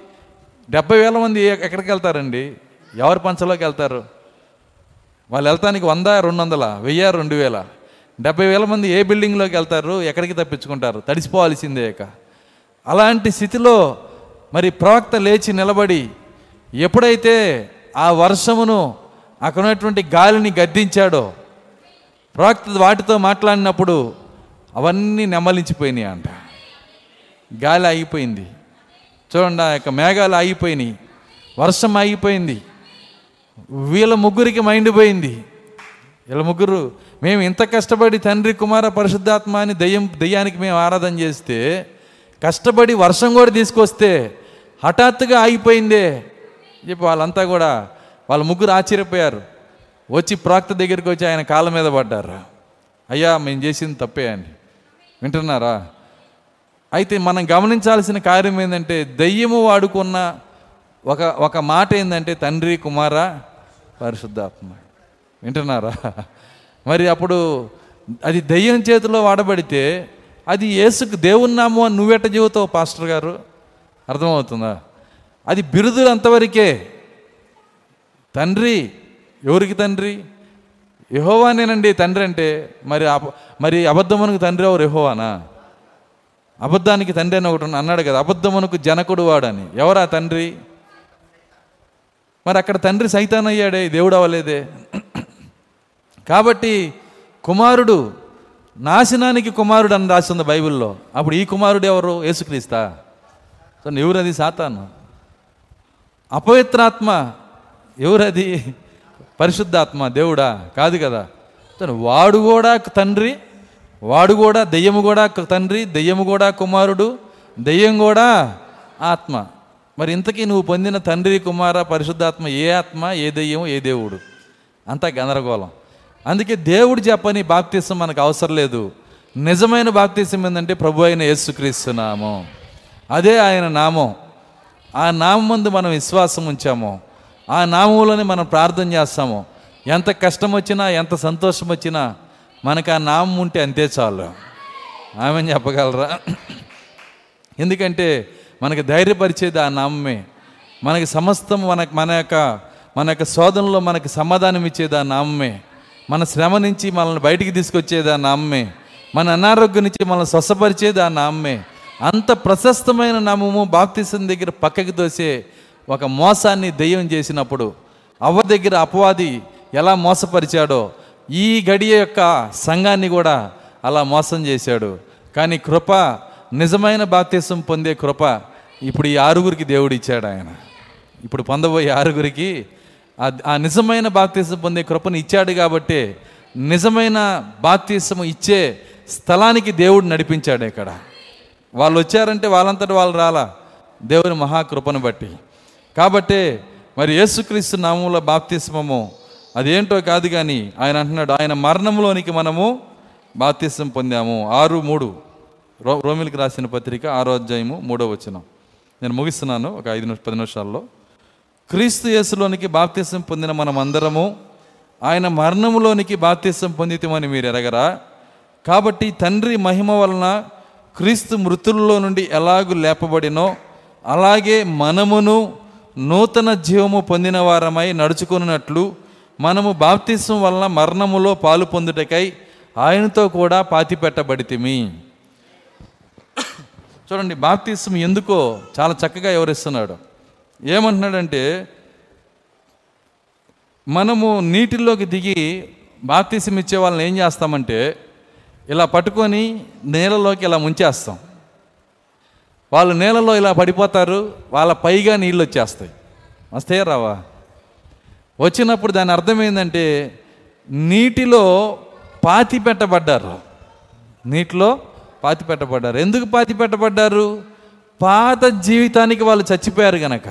డెబ్బై వేల మంది ఎక్కడికి వెళ్తారండి? ఎవరి పంచలోకి వెళ్తారు? వాళ్ళు వెళ్తానికి వంద రెండు వందల వెయ్యి రెండు వేల. డెబ్బై వేల మంది ఏ బిల్డింగ్లోకి వెళ్తారు ఎక్కడికి తప్పించుకుంటారు? తడిసిపోవాల్సిందే ఇక. అలాంటి స్థితిలో మరి ప్రవక్త లేచి నిలబడి ఎప్పుడైతే ఆ వర్షమును అక్కడ ఉన్నటువంటి గాలిని గద్దించాడో ప్రవక్త వాటితో మాట్లాడినప్పుడు అవన్నీ నెమ్మలించిపోయినాయి అంట. గాలి ఆగిపోయింది. చూడండి ఆ యొక్క మేఘాలు ఆగిపోయినాయి. వర్షం ఆగిపోయింది. వీళ్ళ ముగ్గురికి మైండ్ పోయింది. వీళ్ళ ముగ్గురు మేము ఇంత కష్టపడి తండ్రి కుమార పరిశుద్ధాత్మ అని దయ్యం దయ్యానికి మేము ఆరాధన చేస్తే కష్టపడి వర్షం కూడా తీసుకొస్తే హఠాత్తుగా ఆగిపోయిందే. చెప్పి వాళ్ళంతా కూడా వాళ్ళ ముగ్గురు ఆశ్చర్యపోయారు. వచ్చి ప్రాక్త దగ్గరికి వచ్చి ఆయన కాళ్ళ మీద పడ్డారు. అయ్యా మేము చేసింది తప్పే అని. వింటున్నారా? అయితే మనం గమనించాల్సిన కార్యం ఏంటంటే దయ్యము వాడుకున్న ఒక ఒక మాట ఏంటంటే తండ్రి కుమార పరిశుద్ధాత్మ. వింటున్నారా? మరి అప్పుడు అది దయ్యం చేతిలో వాడబడితే అది యేసుకు దేవుని నామం అని నువ్వెట్ట చెబుతావు పాస్టర్ గారు? అర్థమవుతుందా? అది బిరుదులు అంతవరకే. తండ్రి ఎవరికి తండ్రి? యహోవానేనండి తండ్రి అంటే మరి అబ- మరి అబద్ధమునకు తండ్రి ఎవరు? యహోవానా? అబద్ధానికి తండ్రి అని ఒకటి అన్నాడు కదా అబద్ధమునకు జనకుడు వాడని. ఎవరా తండ్రి? మరి అక్కడ తండ్రి సైతానయ్యాడే దేవుడు అవ్వలేదే. కాబట్టి కుమారుడు నాశనానికి కుమారుడు అని రాసింది బైబిల్లో. అప్పుడు ఈ కుమారుడు ఎవరు? యేసుక్రీస్తా. సో ఎవరది? సాతాను. అపవిత్రాత్మ ఎవరది? పరిశుద్ధాత్మ దేవుడా? కాదు కదా. వాడు కూడా తండ్రి వాడు కూడా దెయ్యము కూడా తండ్రి దెయ్యము కూడా కుమారుడు దెయ్యం కూడా ఆత్మ. మరి ఇంతకీ నువ్వు పొందిన తండ్రి కుమార పరిశుద్ధాత్మ ఏ ఆత్మ ఏ దెయ్యం ఏ దేవుడు? అంతా గందరగోళం. అందుకే దేవుడు చెప్పని బాప్తీసం మనకు అవసరం లేదు. నిజమైన బాప్తీసం ఏంటంటే ప్రభు అయిన యేసుక్రీస్తు నామం. అదే ఆయన నామం. ఆ నామం ముందు మనం విశ్వాసం ఉంచాము. ఆ నామంలోనే మనం ప్రార్థన చేస్తాము. ఎంత కష్టం వచ్చినా ఎంత సంతోషం వచ్చినా మనకు ఆ నామం ఉంటే అంతే చాలు. ఆమె చెప్పగలరా? ఎందుకంటే మనకి ధైర్యపరిచేది ఆ నామమే. మనకి సమస్తం మన మన యొక్క మన యొక్క శోధనలో మనకి సమాధానం ఇచ్చేది ఆ నామమే. మన శ్రమ నుంచి మనల్ని బయటికి తీసుకొచ్చేది ఆ నామమే. మన అనారోగ్యం నుంచి మనల్ని స్వస్థపరిచేది ఆ నామమే. అంత ప్రశస్తమైన నామము బాప్తిసం దగ్గర పక్కకి తోసే ఒక మోసాన్ని దెయ్యం చేసినప్పుడు అవ్వ దగ్గర అపవాది ఎలా మోసపరిచాడో ఈ గడియ యొక్క సంఘాన్ని కూడా అలా మోసం చేశాడు. కానీ కృప నిజమైన బాప్తీసం పొందే కృప ఇప్పుడు ఈ ఆరుగురికి దేవుడు ఇచ్చాడు ఆయన. ఇప్పుడు పొందబోయే ఆరుగురికి ఆ- నిజమైన బాప్తీసం పొందే కృపను ఇచ్చాడు కాబట్టి నిజమైన బాప్తీసము ఇచ్చే స్థలానికి దేవుడు నడిపించాడు ఇక్కడ. వాళ్ళు వచ్చారంటే వాళ్ళంతటి వాళ్ళు రాలా. దేవుని మహాకృపను బట్టి. కాబట్టి మరి యేసుక్రీస్తు నామంలో బాప్తిస్మము అదేంటో కాదు కానీ ఆయన అంటున్నాడు ఆయన మరణంలోనికి మనము బాప్తిస్మం పొందాము. ఆరు మూడు రో రోమిలికి రాసిన పత్రిక ఆరో అధ్యాయము మూడో వచనం. నేను ముగిస్తున్నాను ఒక ఐదు నిమిషం పది నిమిషాల్లో. క్రీస్తు యేసులోనికి బాప్తీసం పొందిన మనం అందరము ఆయన మరణములోనికి బాప్తీసం పొందితమని మీరు ఎరగరా? కాబట్టి తండ్రి మహిమ వలన క్రీస్తు మృతుల్లో నుండి ఎలాగు లేపబడినో అలాగే మనమును నూతన జీవము పొందిన వారమై నడుచుకున్నట్లు మనము బాప్తిసం వలన మరణములో పాలు పొందుటకై ఆయనతో కూడా పాతి పెట్టబడితిమి చూడండి బాప్తిసం ఎందుకో చాలా చక్కగా వివరిస్తున్నాడు. ఏమంటున్నాడంటే మనము నీటిలోకి దిగి బాప్తిసం ఇచ్చే వాళ్ళని ఏం చేస్తామంటే ఇలా పట్టుకొని నేలలోకి ఇలా ముంచేస్తాం. వాళ్ళు నేలలో ఇలా పడిపోతారు వాళ్ళ పైగా నీళ్ళు వచ్చేస్తాయి. వస్తే రావా? వచ్చినప్పుడు దాని అర్థం ఏంటంటే నీటిలో పాతి పెట్టబడ్డారు. నీటిలో పాతి పెట్టబడ్డారు ఎందుకు పాతి పెట్టబడ్డారు పాత జీవితానికి వాళ్ళు చచ్చిపోయారు గనక.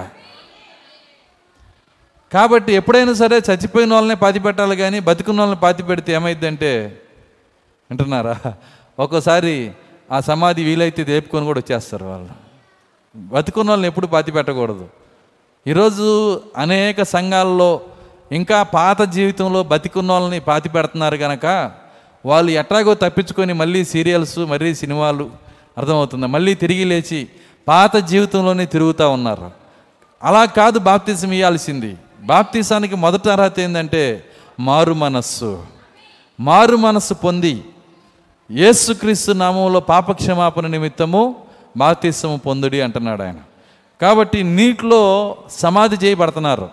కాబట్టి ఎప్పుడైనా సరే చచ్చిపోయిన వాళ్ళని పాతి పెట్టాలి కానీ బతికున్న వాళ్ళని పాతి పెడితే ఏమైందంటే వింటున్నారా? ఒక్కోసారి ఆ సమాధి వీలైతే దేపుకొని కూడా వచ్చేస్తారు వాళ్ళు. బతుకున్న వాళ్ళని ఎప్పుడు పాతి పెట్టకూడదు ఈరోజు అనేక సంఘాల్లో ఇంకా పాత జీవితంలో బతికున్న వాళ్ళని పాతి పెడుతున్నారు కనుక వాళ్ళు ఎట్లాగో తప్పించుకొని మళ్ళీ సీరియల్స్ మళ్ళీ సినిమాలు అర్థమవుతుంది. మళ్ళీ తిరిగి లేచి పాత జీవితంలోనే తిరుగుతూ ఉన్నారు. అలా కాదు బాప్తిజం ఇవ్వాల్సింది బాప్తిసానికి మొదట అర్హత ఏంటంటే మారు మనస్సు. మారు మనస్సు పొంది యేసుక్రీస్తు నామంలో పాపక్షమాపణ నిమిత్తము బాప్తిసము పొందుడి అంటున్నాడు ఆయన. కాబట్టి నీటిలో సమాధి చేయబడుతున్నారు.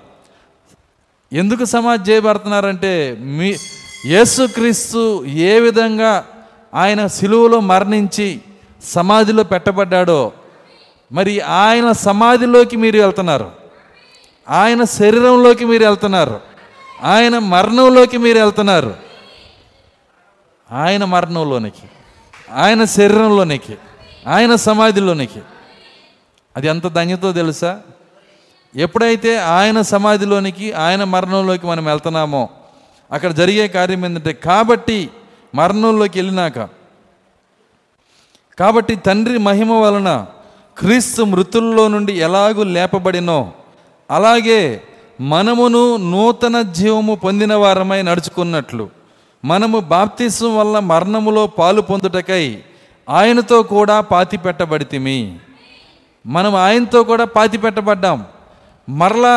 ఎందుకు సమాధి చేయబడుతున్నారంటే మీ యేసుక్రీస్తు ఏ విధంగా ఆయన సిలువలో మరణించి సమాధిలో పెట్టబడ్డాడో మరి ఆయన సమాధిలోకి మీరు వెళ్తున్నారు. ఆయన శరీరంలోకి మీరు వెళ్తున్నారు. ఆయన మరణంలోకి మీరు వెళ్తున్నారు. ఆయన మరణంలోనికి ఆయన శరీరంలోనికి ఆయన సమాధిలోనికి. అది ఎంత ధన్యతో తెలుసా? ఎప్పుడైతే ఆయన సమాధిలోనికి ఆయన మరణంలోకి మనం వెళ్తున్నామో అక్కడ జరిగే కార్యం ఏంటంటే కాబట్టి మరణంలోకి వెళ్ళినాక కాబట్టి తండ్రి మహిమ వలన క్రీస్తు మృతుల్లో నుండి ఎలాగూ లేపబడినో అలాగే మనమును నూతన జీవము పొందిన వారమై నడుచుకున్నట్లు మనము బాప్తిసం వల్ల మరణములో పాలు పొందుటకై ఆయనతో కూడా పాతి పెట్టబడితిమి మనం ఆయనతో కూడా పాతి పెట్టబడ్డాం మరలా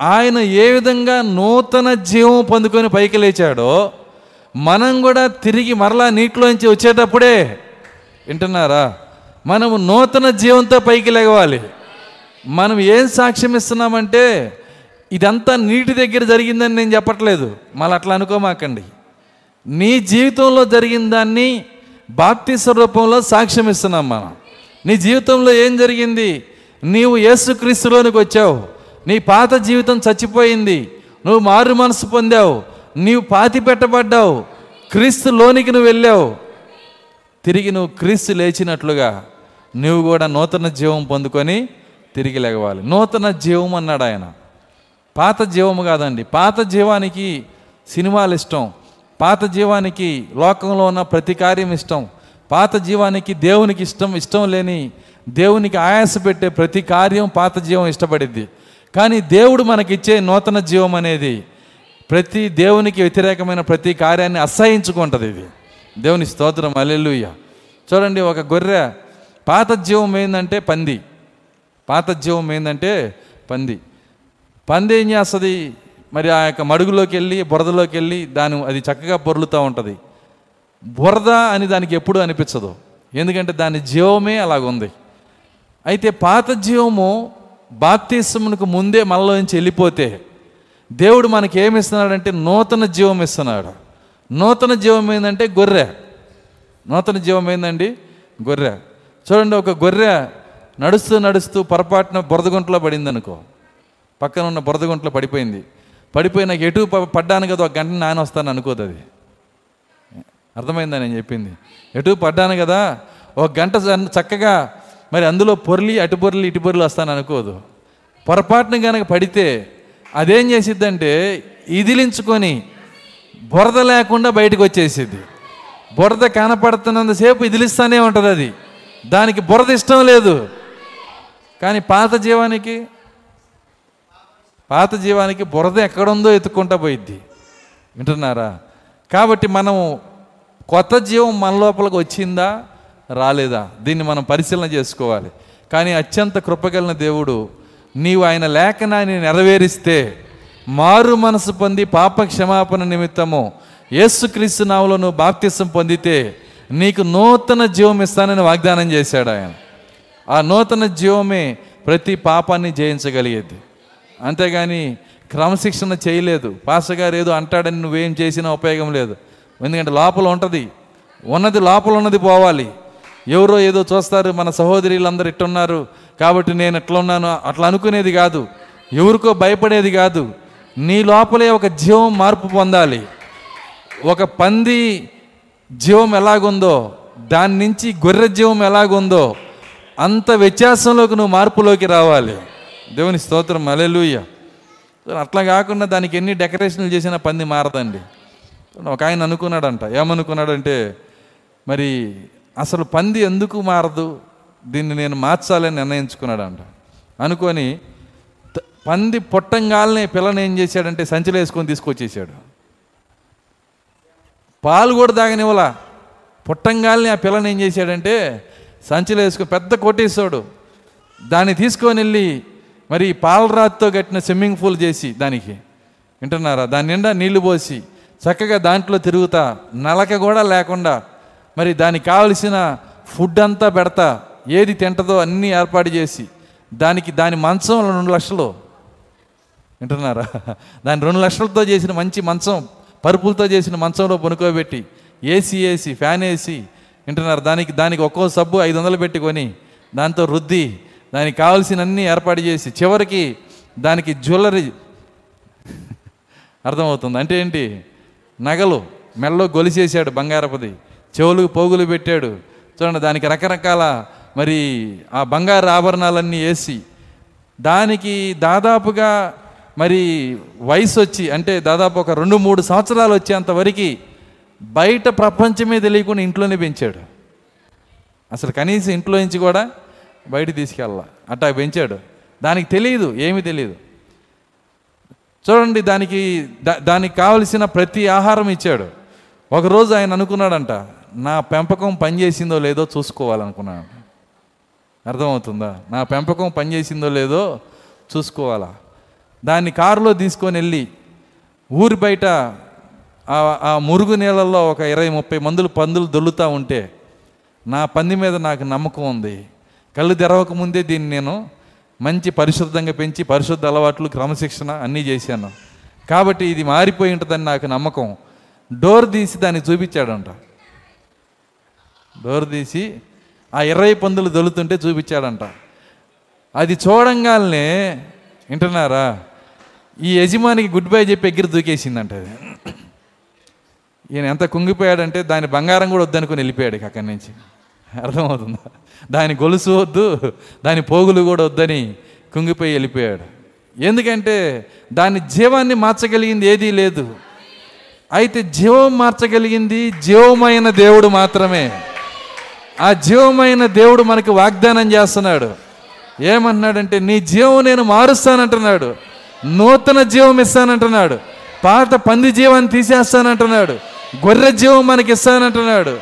ఆయన ఏ విధంగా నూతన జీవం పొందుకొని పైకి లేచాడో మనం కూడా తిరిగి మరలా నీటిలోంచి వచ్చేటప్పుడే వింటున్నారా? మనము నూతన జీవంతో పైకి లేవాలి. మనం ఏం సాక్ష్యం ఇస్తున్నామంటే ఇదంతా నీటి దగ్గర జరిగిందని నేను చెప్పట్లేదు. మళ్ళీ అట్లా అనుకోమాకండి. నీ జీవితంలో జరిగిన దాన్ని బాప్తిస రూపంలో సాక్ష్యం ఇస్తున్నాం మనం. నీ జీవితంలో ఏం జరిగింది? నీవు యేసుక్రీస్తులోనికి వచ్చావు. నీ పాత జీవితం చచ్చిపోయింది. నువ్వు మారు మనసు పొందావు. నీవు పాతి పెట్టబడ్డావు. క్రీస్తు లోనికి నువ్వు వెళ్ళావు. తిరిగి నువ్వు క్రీస్తు లేచినట్లుగా నువ్వు కూడా నూతన జీవం పొందుకొని తిరిగి లేవాలి. నూతన జీవం అన్నాడు ఆయన. పాత జీవము కాదండి. పాత జీవానికి సినిమాలు ఇష్టం. పాత జీవానికి లోకంలో ఉన్న ప్రతి కార్యం ఇష్టం. పాత జీవానికి దేవునికి ఇష్టం ఇష్టం లేని దేవునికి ఆయాస పెట్టే ప్రతి కార్యం పాత జీవం ఇష్టపడిద్ది. కానీ దేవుడు మనకిచ్చే నూతన జీవం అనేది ప్రతి దేవునికి వ్యతిరేకమైన ప్రతి కార్యాన్ని అసహించుకుంటుంది ఇది. దేవుని స్తోత్రం అల్లెలుయ్య చూడండి ఒక గొర్రె పాత జీవం ఏంటంటే పంది. పాత జీవం ఏంటంటే పంది. పంది ఏం చేస్తుంది? మరి ఆ యొక్క మడుగులోకి వెళ్ళి బురదలోకి వెళ్ళి దాని అది చక్కగా పొర్లుతూ ఉంటుంది. బురద అని దానికి ఎప్పుడూ అనిపించదు. ఎందుకంటే దాని జీవమే అలాగుంది. అయితే పాత జీవము బాప్తీసమునకు ముందే మనలోంచి వెళ్ళిపోతే దేవుడు మనకి ఏమి ఇస్తున్నాడంటే నూతన జీవం ఇస్తున్నాడు. నూతన జీవం ఏంటంటే గొర్రె. నూతన జీవం ఏందండి? గొర్రె. చూడండి ఒక గొర్రె నడుస్తూ నడుస్తూ పొరపాటున బురదగుంటలో పడింది అనుకో పక్కన ఉన్న బురదగుంటలో పడిపోయింది. పడిపోయిన ఎటు ప- పడ్డాను కదా ఒక గంట నాయన వస్తాను అనుకోదు అది. అర్థమైందా నేను చెప్పింది? ఎటు పడ్డాను కదా? ఒక గంట చక్కగా మరి అందులో పొర్లి అటు పొర్లి ఇటు పొర్లి వస్తాను అనుకోదు. పొరపాటున కనుక పడితే అదేం చేసిద్దంటే ఇదిలించుకొని బురద లేకుండా బయటకు వచ్చేసిద్ది బురద కనపడుతున్నంతసేపు ఇదిలిస్తానే ఉంటుంది అది. దానికి బురద ఇష్టం లేదు. కానీ పాత జీవానికి పాత జీవానికి బురద ఎక్కడుందో ఎత్తుక్కుంటా పోయిద్ది. వింటున్నారా? కాబట్టి మనం కొత్త జీవం మన లోపలికి వచ్చిందా? రాలేదా? దీన్ని మనం పరిశీలన చేసుకోవాలి. కానీ అత్యంత కృపగలిగిన దేవుడు నీవు ఆయన లేఖనాన్ని నెరవేరిస్తే మారు మనసు పొంది పాప క్షమాపణ నిమిత్తము యేసుక్రీస్తు నావులో నువ్వు బాప్తిసం పొందితే నీకు నూతన జీవం ఇస్తానని వాగ్దానం చేశాడు ఆయన. ఆ నూతన జీవమే ప్రతి పాపాన్ని జయించగలిగేది. అంతేగాని క్రమశిక్షణ చేయలేదు. పాసగారు ఏదో అంటాడని నువ్వేం చేసినా ఉపయోగం లేదు. ఎందుకంటే లోపల ఉంటుంది. ఉన్నది లోపల ఉన్నది పోవాలి. ఎవరో ఏదో చూస్తారు మన సహోదరులందరూ ఇట్టున్నారు కాబట్టి నేను ఎట్లా ఉన్నాను అట్లా అనుకునేది కాదు. ఎవరికో భయపడేది కాదు. నీ లోపలే ఒక జీవం మార్పు పొందాలి. ఒక పంది జీవం ఎలాగుందో దాని నుంచి గొర్రె జీవం ఎలాగుందో అంత వ్యత్యాసంలోకి నువ్వు మార్పులోకి రావాలి. దేవుని స్తోత్రం అలెలుయ్య అట్లా కాకుండా దానికి ఎన్ని డెకరేషన్లు చేసినా పంది మారదండి. ఒక ఆయన అనుకున్నాడంట ఏమనుకున్నాడంటే మరి అసలు పంది ఎందుకు మారదు? దీన్ని నేను మార్చాలని నిర్ణయించుకున్నాడంట. అనుకొని పంది పొట్టంగాల్ని పిల్లని ఏం చేశాడంటే సంచిలో వేసుకొని తీసుకొచ్చేసాడు. పాలు కూడా తాగనివ్వలా. పుట్టంగాల్ని ఆ పిల్లని ఏం చేశాడంటే సంచిలో వేసుకొని పెద్ద కొట్టేసాడు దాన్ని తీసుకొని వెళ్ళి మరి పాలరాతితో కట్టిన స్విమ్మింగ్ పూల్ చేసి దానికి. వింటున్నారా? దాని నిండా నీళ్ళు పోసి చక్కగా దాంట్లో తిరుగుతా నలక కూడా లేకుండా మరి దానికి కావలసిన ఫుడ్ అంతా పెడతా ఏది తింటదో అన్నీ ఏర్పాటు చేసి దానికి దాని మంచం రెండు లక్షలు. వింటున్నారా? దాని రెండు లక్షలతో చేసిన మంచి మంచం పరుపులతో చేసిన మంచంలో పనుకోబెట్టి ఏసీ ఏసీ ఫ్యాన్ ఏసీ వింటున్నారు? దానికి దానికి ఒక్కో సబ్బు ఐదు వందలు పెట్టుకొని దాంతో రుద్ది దానికి కావాల్సినన్ని ఏర్పాటు చేసి చివరికి దానికి జ్యువెలరీ. అర్థమవుతుంది. అంటే ఏంటి? నగలు మెల్లో గొలిసేసాడు బంగారపది. చెవులకు పోగులు పెట్టాడు. చూడండి దానికి రకరకాల మరి ఆ బంగారు ఆభరణాలన్నీ వేసి దానికి దాదాపుగా మరి వయసు వచ్చి అంటే దాదాపు ఒక రెండు మూడు సంవత్సరాలు వచ్చేంతవరకు బయట ప్రపంచమే తెలియకుండా ఇంట్లోనే పెంచాడు. అసలు కనీసం ఇంట్లో నుంచి కూడా బయట తీసుకెళ్ళాల. అట్టా పెంచాడు. దానికి తెలియదు ఏమీ తెలియదు. చూడండి దానికి దానికి కావలసిన ప్రతి ఆహారం ఇచ్చాడు. ఒకరోజు ఆయన అనుకున్నాడంట నా పెంపకం పనిచేసిందో లేదో చూసుకోవాలనుకున్నాను అర్థమవుతుందా? నా పెంపకం పనిచేసిందో లేదో చూసుకోవాలా? దాన్ని కారులో తీసుకొని వెళ్ళి ఊరి బయట ఆ మురుగు నీళ్ళల్లో ఒక ఇరవై ముప్పై మందులు పందులు దొల్లుతూ ఉంటే నా పంది మీద నాకు నమ్మకం ఉంది. కళ్ళు తెరవక ముందే దీన్ని నేను మంచి పరిశుద్ధంగా పెంచి పరిశుద్ధ అలవాట్లు క్రమశిక్షణ అన్నీ చేశాను. కాబట్టి ఇది మారిపోయి ఉంటుందని నాకు నమ్మకం. డోర్ తీసి దాన్ని చూపించాడంట. డోర్ తీసి ఆ ఇరవై పందులు దొలుతుంటే చూపించాడంట. అది చూడంగానే వింటున్నారా? ఈ యజమానికి గుడ్ బై చెప్పి ఎగిరి దూకేసిందంట అది. ఈయన ఎంత కుంగిపోయాడంటే దాని బంగారం కూడా వద్దనుకుని వెళ్ళిపోయాడు అక్కడి నుంచి. అర్థమవుతుందా? దాని గొలుసు వద్దు దాని పోగులు కూడా వద్దని కుంగిపోయి వెళ్ళిపోయాడు. ఎందుకంటే దాని జీవాన్ని మార్చగలిగింది ఏదీ లేదు. అయితే జీవం మార్చగలిగింది జీవమైన దేవుడు మాత్రమే. ఆ జీవమైన దేవుడు మనకి వాగ్దానం చేస్తున్నాడు. ఏమంటున్నాడంటే నీ జీవం నేను మారుస్తానంటున్నాడు. నూతన జీవం ఇస్తానంటున్నాడు. పాత పంది జీవాన్ని తీసేస్తానంటున్నాడు. గొర్రె జీవం మనకి ఇస్తానంటున్నాడు.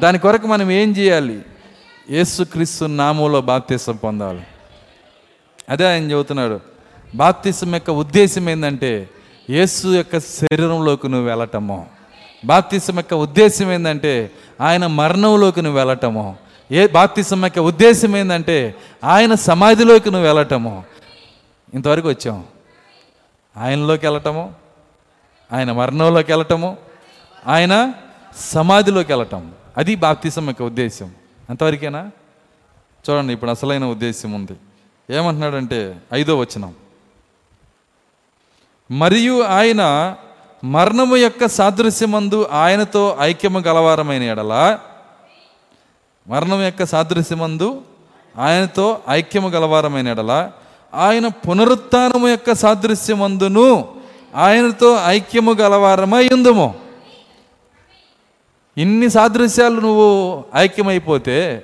దాని కొరకు మనం ఏం చేయాలి? యేసుక్రీస్తు నామంలో బాప్తీసం పొందాలి. అదే ఆయన చెబుతున్నాడు. బాప్తీసం యొక్క ఉద్దేశం ఏంటంటే యేసు యొక్క శరీరంలోకి నువ్వు వెళ్ళటము. బాప్తీసం యొక్క ఉద్దేశం ఏంటంటే ఆయన మరణంలోకి నువ్వు వెళ్ళటము. ఏ బాప్తిసం యొక్క ఉద్దేశం ఏంటంటే ఆయన సమాధిలోకి నువ్వు వెళ్ళటము. ఇంతవరకు వచ్చాం. ఆయనలోకి వెళ్ళటము ఆయన మరణంలోకి వెళ్ళటము ఆయన సమాధిలోకి వెళ్ళటం అది బాప్తిసం యొక్క ఉద్దేశం. అంతవరకేనా? చూడండి ఇప్పుడు అసలైన ఉద్దేశం ఉంది. ఏమంటున్నాడంటే ఐదో వచనం. మరియు ఆయన మరణము యొక్క సాదృశ్యమందు ఆయనతో ఐక్యము గలవారమైన ఎడల మరణం యొక్క సాదృశ్యమందు ఆయనతో ఐక్యము గలవారమైన ఎడల ఆయన పునరుత్నము యొక్క సాదృశ్యమందును ఆయనతో ఐక్యము గలవారమై ఉందుము. ఇన్ని సాదృశ్యాలు నువ్వు ఐక్యమైపోతే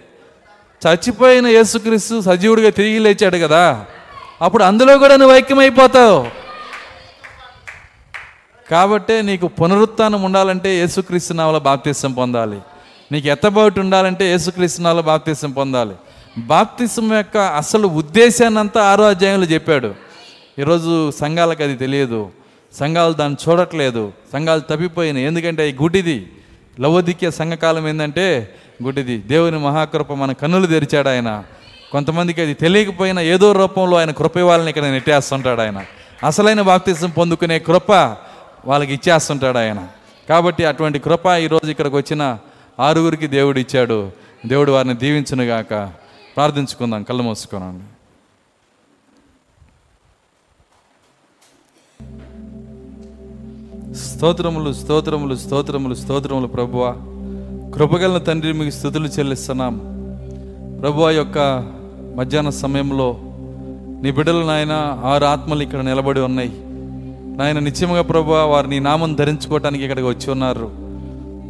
చచ్చిపోయిన యేసుక్రీస్తు సజీవుడిగా తిరిగి లేచాడు కదా. అప్పుడు అందులో కూడా నువ్వు ఐక్యమైపోతావు. కాబట్టే నీకు పునరుత్నం ఉండాలంటే యేసుక్రీస్తు నామలో బాప్తీసం పొందాలి. నీకు ఎత్తబోటు ఉండాలంటే యేసుక్రీస్తు నామలో బాప్తీసం పొందాలి. బాప్తిసం యొక్క అసలు ఉద్దేశాన్ని అంతా ఆరో అధ్యాయంలో చెప్పాడు. ఈరోజు సంఘాలకు అది తెలియదు. సంఘాలు దాన్ని చూడట్లేదు. సంఘాలు తప్పిపోయినాయి. ఎందుకంటే ఈ గుడిది లవోదిక్య సంఘకాలం ఏంటంటే గుడిది. దేవుని మహాకృప మన కన్నులు తెరిచాడు ఆయన. కొంతమందికి అది తెలియకపోయినా ఏదో రూపంలో ఆయన కృప ఇవ్వాలని ఇక్కడ నెట్టేస్తుంటాడు ఆయన. అసలైన బాప్తిసం పొందుకునే కృప వాళ్ళకి ఇచ్చేస్తుంటాడు ఆయన. కాబట్టి అటువంటి కృప ఈరోజు ఇక్కడికి వచ్చిన ఆరుగురికి దేవుడు ఇచ్చాడు. దేవుడు వారిని దీవించునుగాక ప్రార్థించుకుందాం కళ్ళు మూసుకున్నాను. స్తోత్రములు స్తోత్రములు స్తోత్రములు స్తోత్రములు ప్రభువ. కృపగల తండ్రి మీకు స్థుతులు చెల్లిస్తున్నాం. ప్రభువ యొక్క మధ్యాహ్న సమయంలో నీ బిడ్డలు నాయన ఆరు ఆత్మలు ఇక్కడ నిలబడి ఉన్నాయి. నాయన నిత్యముగా ప్రభు వారు నీ నామం ధరించుకోవటానికి ఇక్కడికి వచ్చి ఉన్నారు.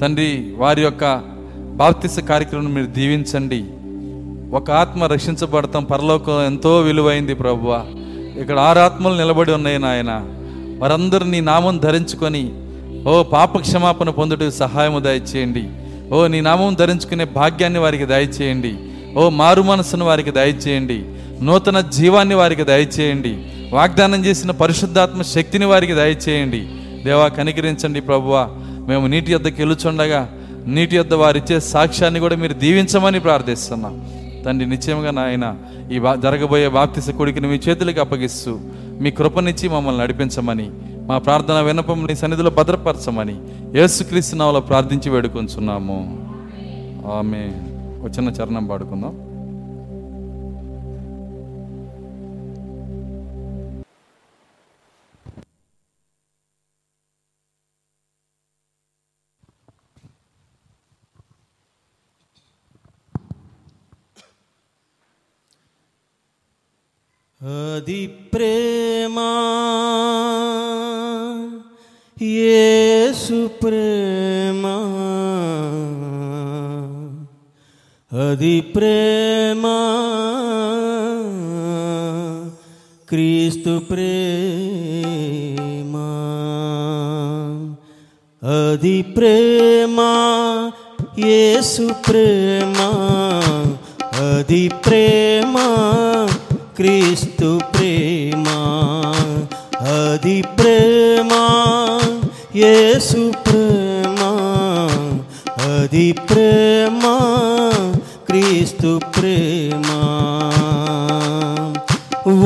తండ్రి వారి యొక్క బాప్తిస కార్యక్రమం మీరు దీవించండి. ఒక ఆత్మ రక్షించబడతాం పరలోకం ఎంతో విలువైంది ప్రభువ ఇక్కడ ఆరు ఆత్మలు నిలబడి ఉన్నాయి నాయన. వారందరూ నీ నామం ధరించుకొని ఓ పాప క్షమాపణ పొందుటకు సహాయము దయచేయండి. ఓ నీ నామం ధరించుకునే భాగ్యాన్ని వారికి దయచేయండి. ఓ మారు మనసును వారికి దయచేయండి. నూతన జీవాన్ని వారికి దయచేయండి. వాగ్దానం చేసిన పరిశుద్ధాత్మ శక్తిని వారికి దయచేయండి. దేవా కనికరించండి ప్రభువా. మేము నీటి యొద్దకి వెళ్ళుచుండగా నీటి యొద్ద వారిచ్చే సాక్ష్యాన్ని కూడా మీరు దీవించమని ప్రార్థిస్తున్నాం. తండ్రి నిశ్చయంగా నాయన ఈ బా జరగబోయే బాప్తిస కొడుకుని మీ చేతులకి అప్పగిస్తూ మీ కృపనిచ్చి మమ్మల్ని నడిపించమని మా ప్రార్థన విన్నపం నీ సన్నిధిలో భద్రపరచమని యేసుక్రీస్తు నావలో ప్రార్థించి వేడుకొంచున్నాము. ఆమె వచ్చిన చరణం పాడుకుందాం. అది ప్రేమ యేసు ప్రేమ అది ప్రేమ క్రీస్తు ప్రేమ అది ప్రేమ క్రీస్తు ప్రేమ అది ప్రేమ యేసు ప్రేమ అది ప్రేమ క్రీస్తు ప్రేమ.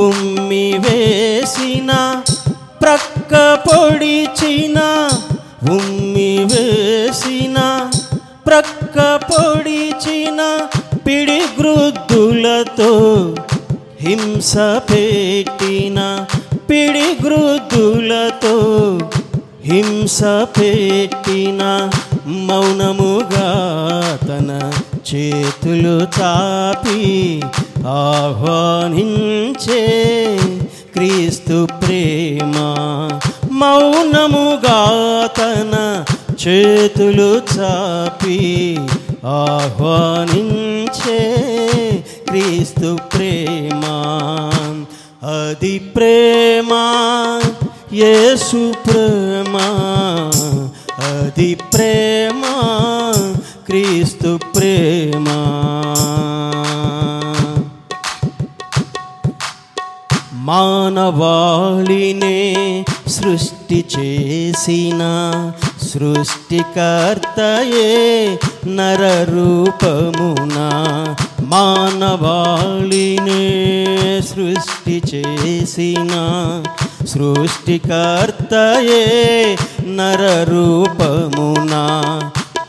ఉమ్మి వేసిన ప్రక్క పొడిచిన హింస పెట్టిన పిడి గృద్ధులతో హింస పెట్టిన మౌనముగా తన చేతులు చాపి ఆహ్వానించే క్రీస్తు ప్రేమ మౌనముగా తన చేతులు చాపి ఆహ్వానించే క్రీస్తు ప్రేమ అది ప్రేమ యేసు ప్రేమ అది ప్రేమ క్రీస్తు ప్రేమ మానవాళినే సృష్టి చేసిన సృష్టికర్తయే నరరూపమున మానవాళినే సృష్టి చేసిన సృష్టికర్తయే నరరూపమున.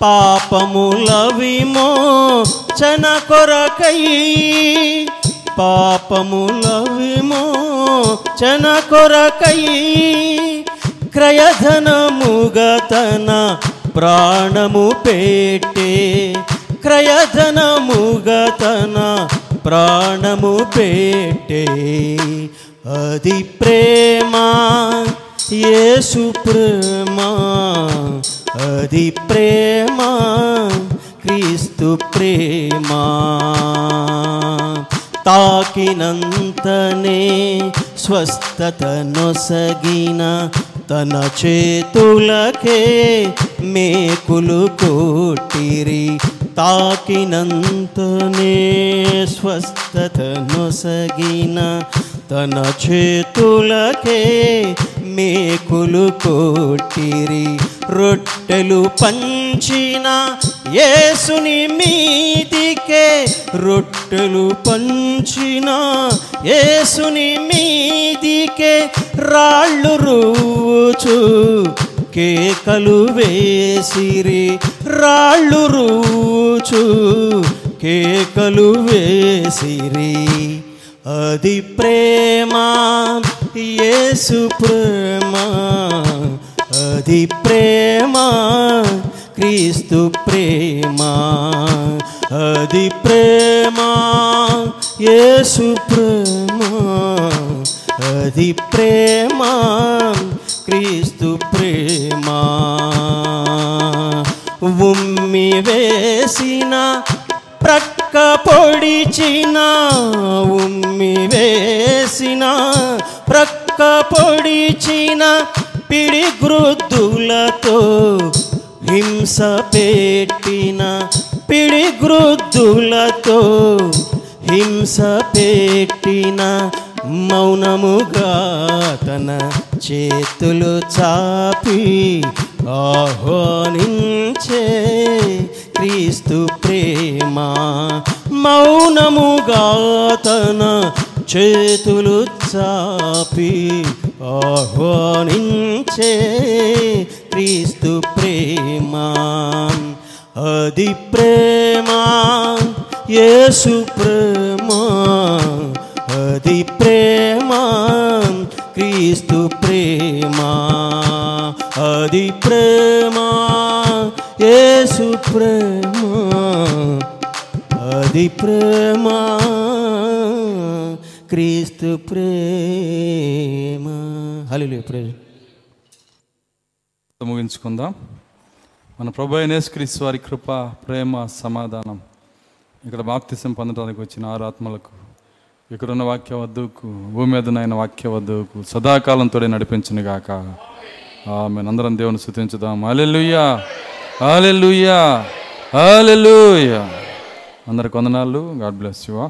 పాపముల విమోచన కొరకై పాపముల విమోచన కొరకై క్రయధనముగతన ప్రాణము పెట్టే క్రయధనముగా తన ప్రాణము పెట్టే. అది ప్రేమ యేసు ప్రేమ. అది ప్రేమ క్రీస్తు ప్రేమ. తాకినంతనే స్వస్థత నొసగిన తన చేతులకే మేకులు కోటిరి తాకినంతనే స్వస్థత నొసగిన తన చేతులకే మేకులు కొట్టిరి. రొట్టెలు పంచిన యేసుని మీదికే రొట్టెలు పంచిన యేసుని మీదికే రాళ్ళు రూచు కేకలు వేసిరి రాళ్ళు రూచు. కేకలు వేసిరి అది ప్రేమ యేసు ప్రేమ. అది ప్రేమ క్రీస్తు ప్రేమ. అది ప్రేమ యేసు ప్రేమ. అది ప్రేమ క్రీస్తు ప్రేమ. ఉమ్మి వేసిన ప్రక్క పొడిచిన ఉమ్మి వేసిన ప్రక్క పొడిచిన పిడి పిడిగ్రుద్దులతో హింస పెట్టిన పిడి పిడిగ్రుద్దులతో హింస పెట్టిన మౌనముగా తన చేతులు చాపి ఆహ్వానించే క్రీస్తు ప్రేమ. మౌనముగా తన చేతులు చాపి ఆహ్వానించే క్రీస్తు ప్రేమ. అది ప్రేమ. యేసు ప్రేమ ప్రేమ క్రీస్తు ప్రేమ. అది ప్రేమ యేసు ప్రేమ. అది ప్రేమ క్రీస్తు ప్రేమ. హలో ప్రేమ ముగించుకుందాం. మన ప్రభు అయిన వారి కృప ప్రేమ సమాధానం. ఇక్కడ బాప్తిసం పొందడానికి వచ్చిన ఆరు ఆత్మలకు ఇక్కడున్న వాక్య వద్దకు భూమి మీద నాయన వాక్య వద్దకు సదాకాలంతో నడిపించను గాక. ఆమె అందరం దేవుని స్థుతించుదాం అలెలుయ్యా అలెలుయ్యా అలెలుయ్యా అందరికి వందనాలు. God bless యువా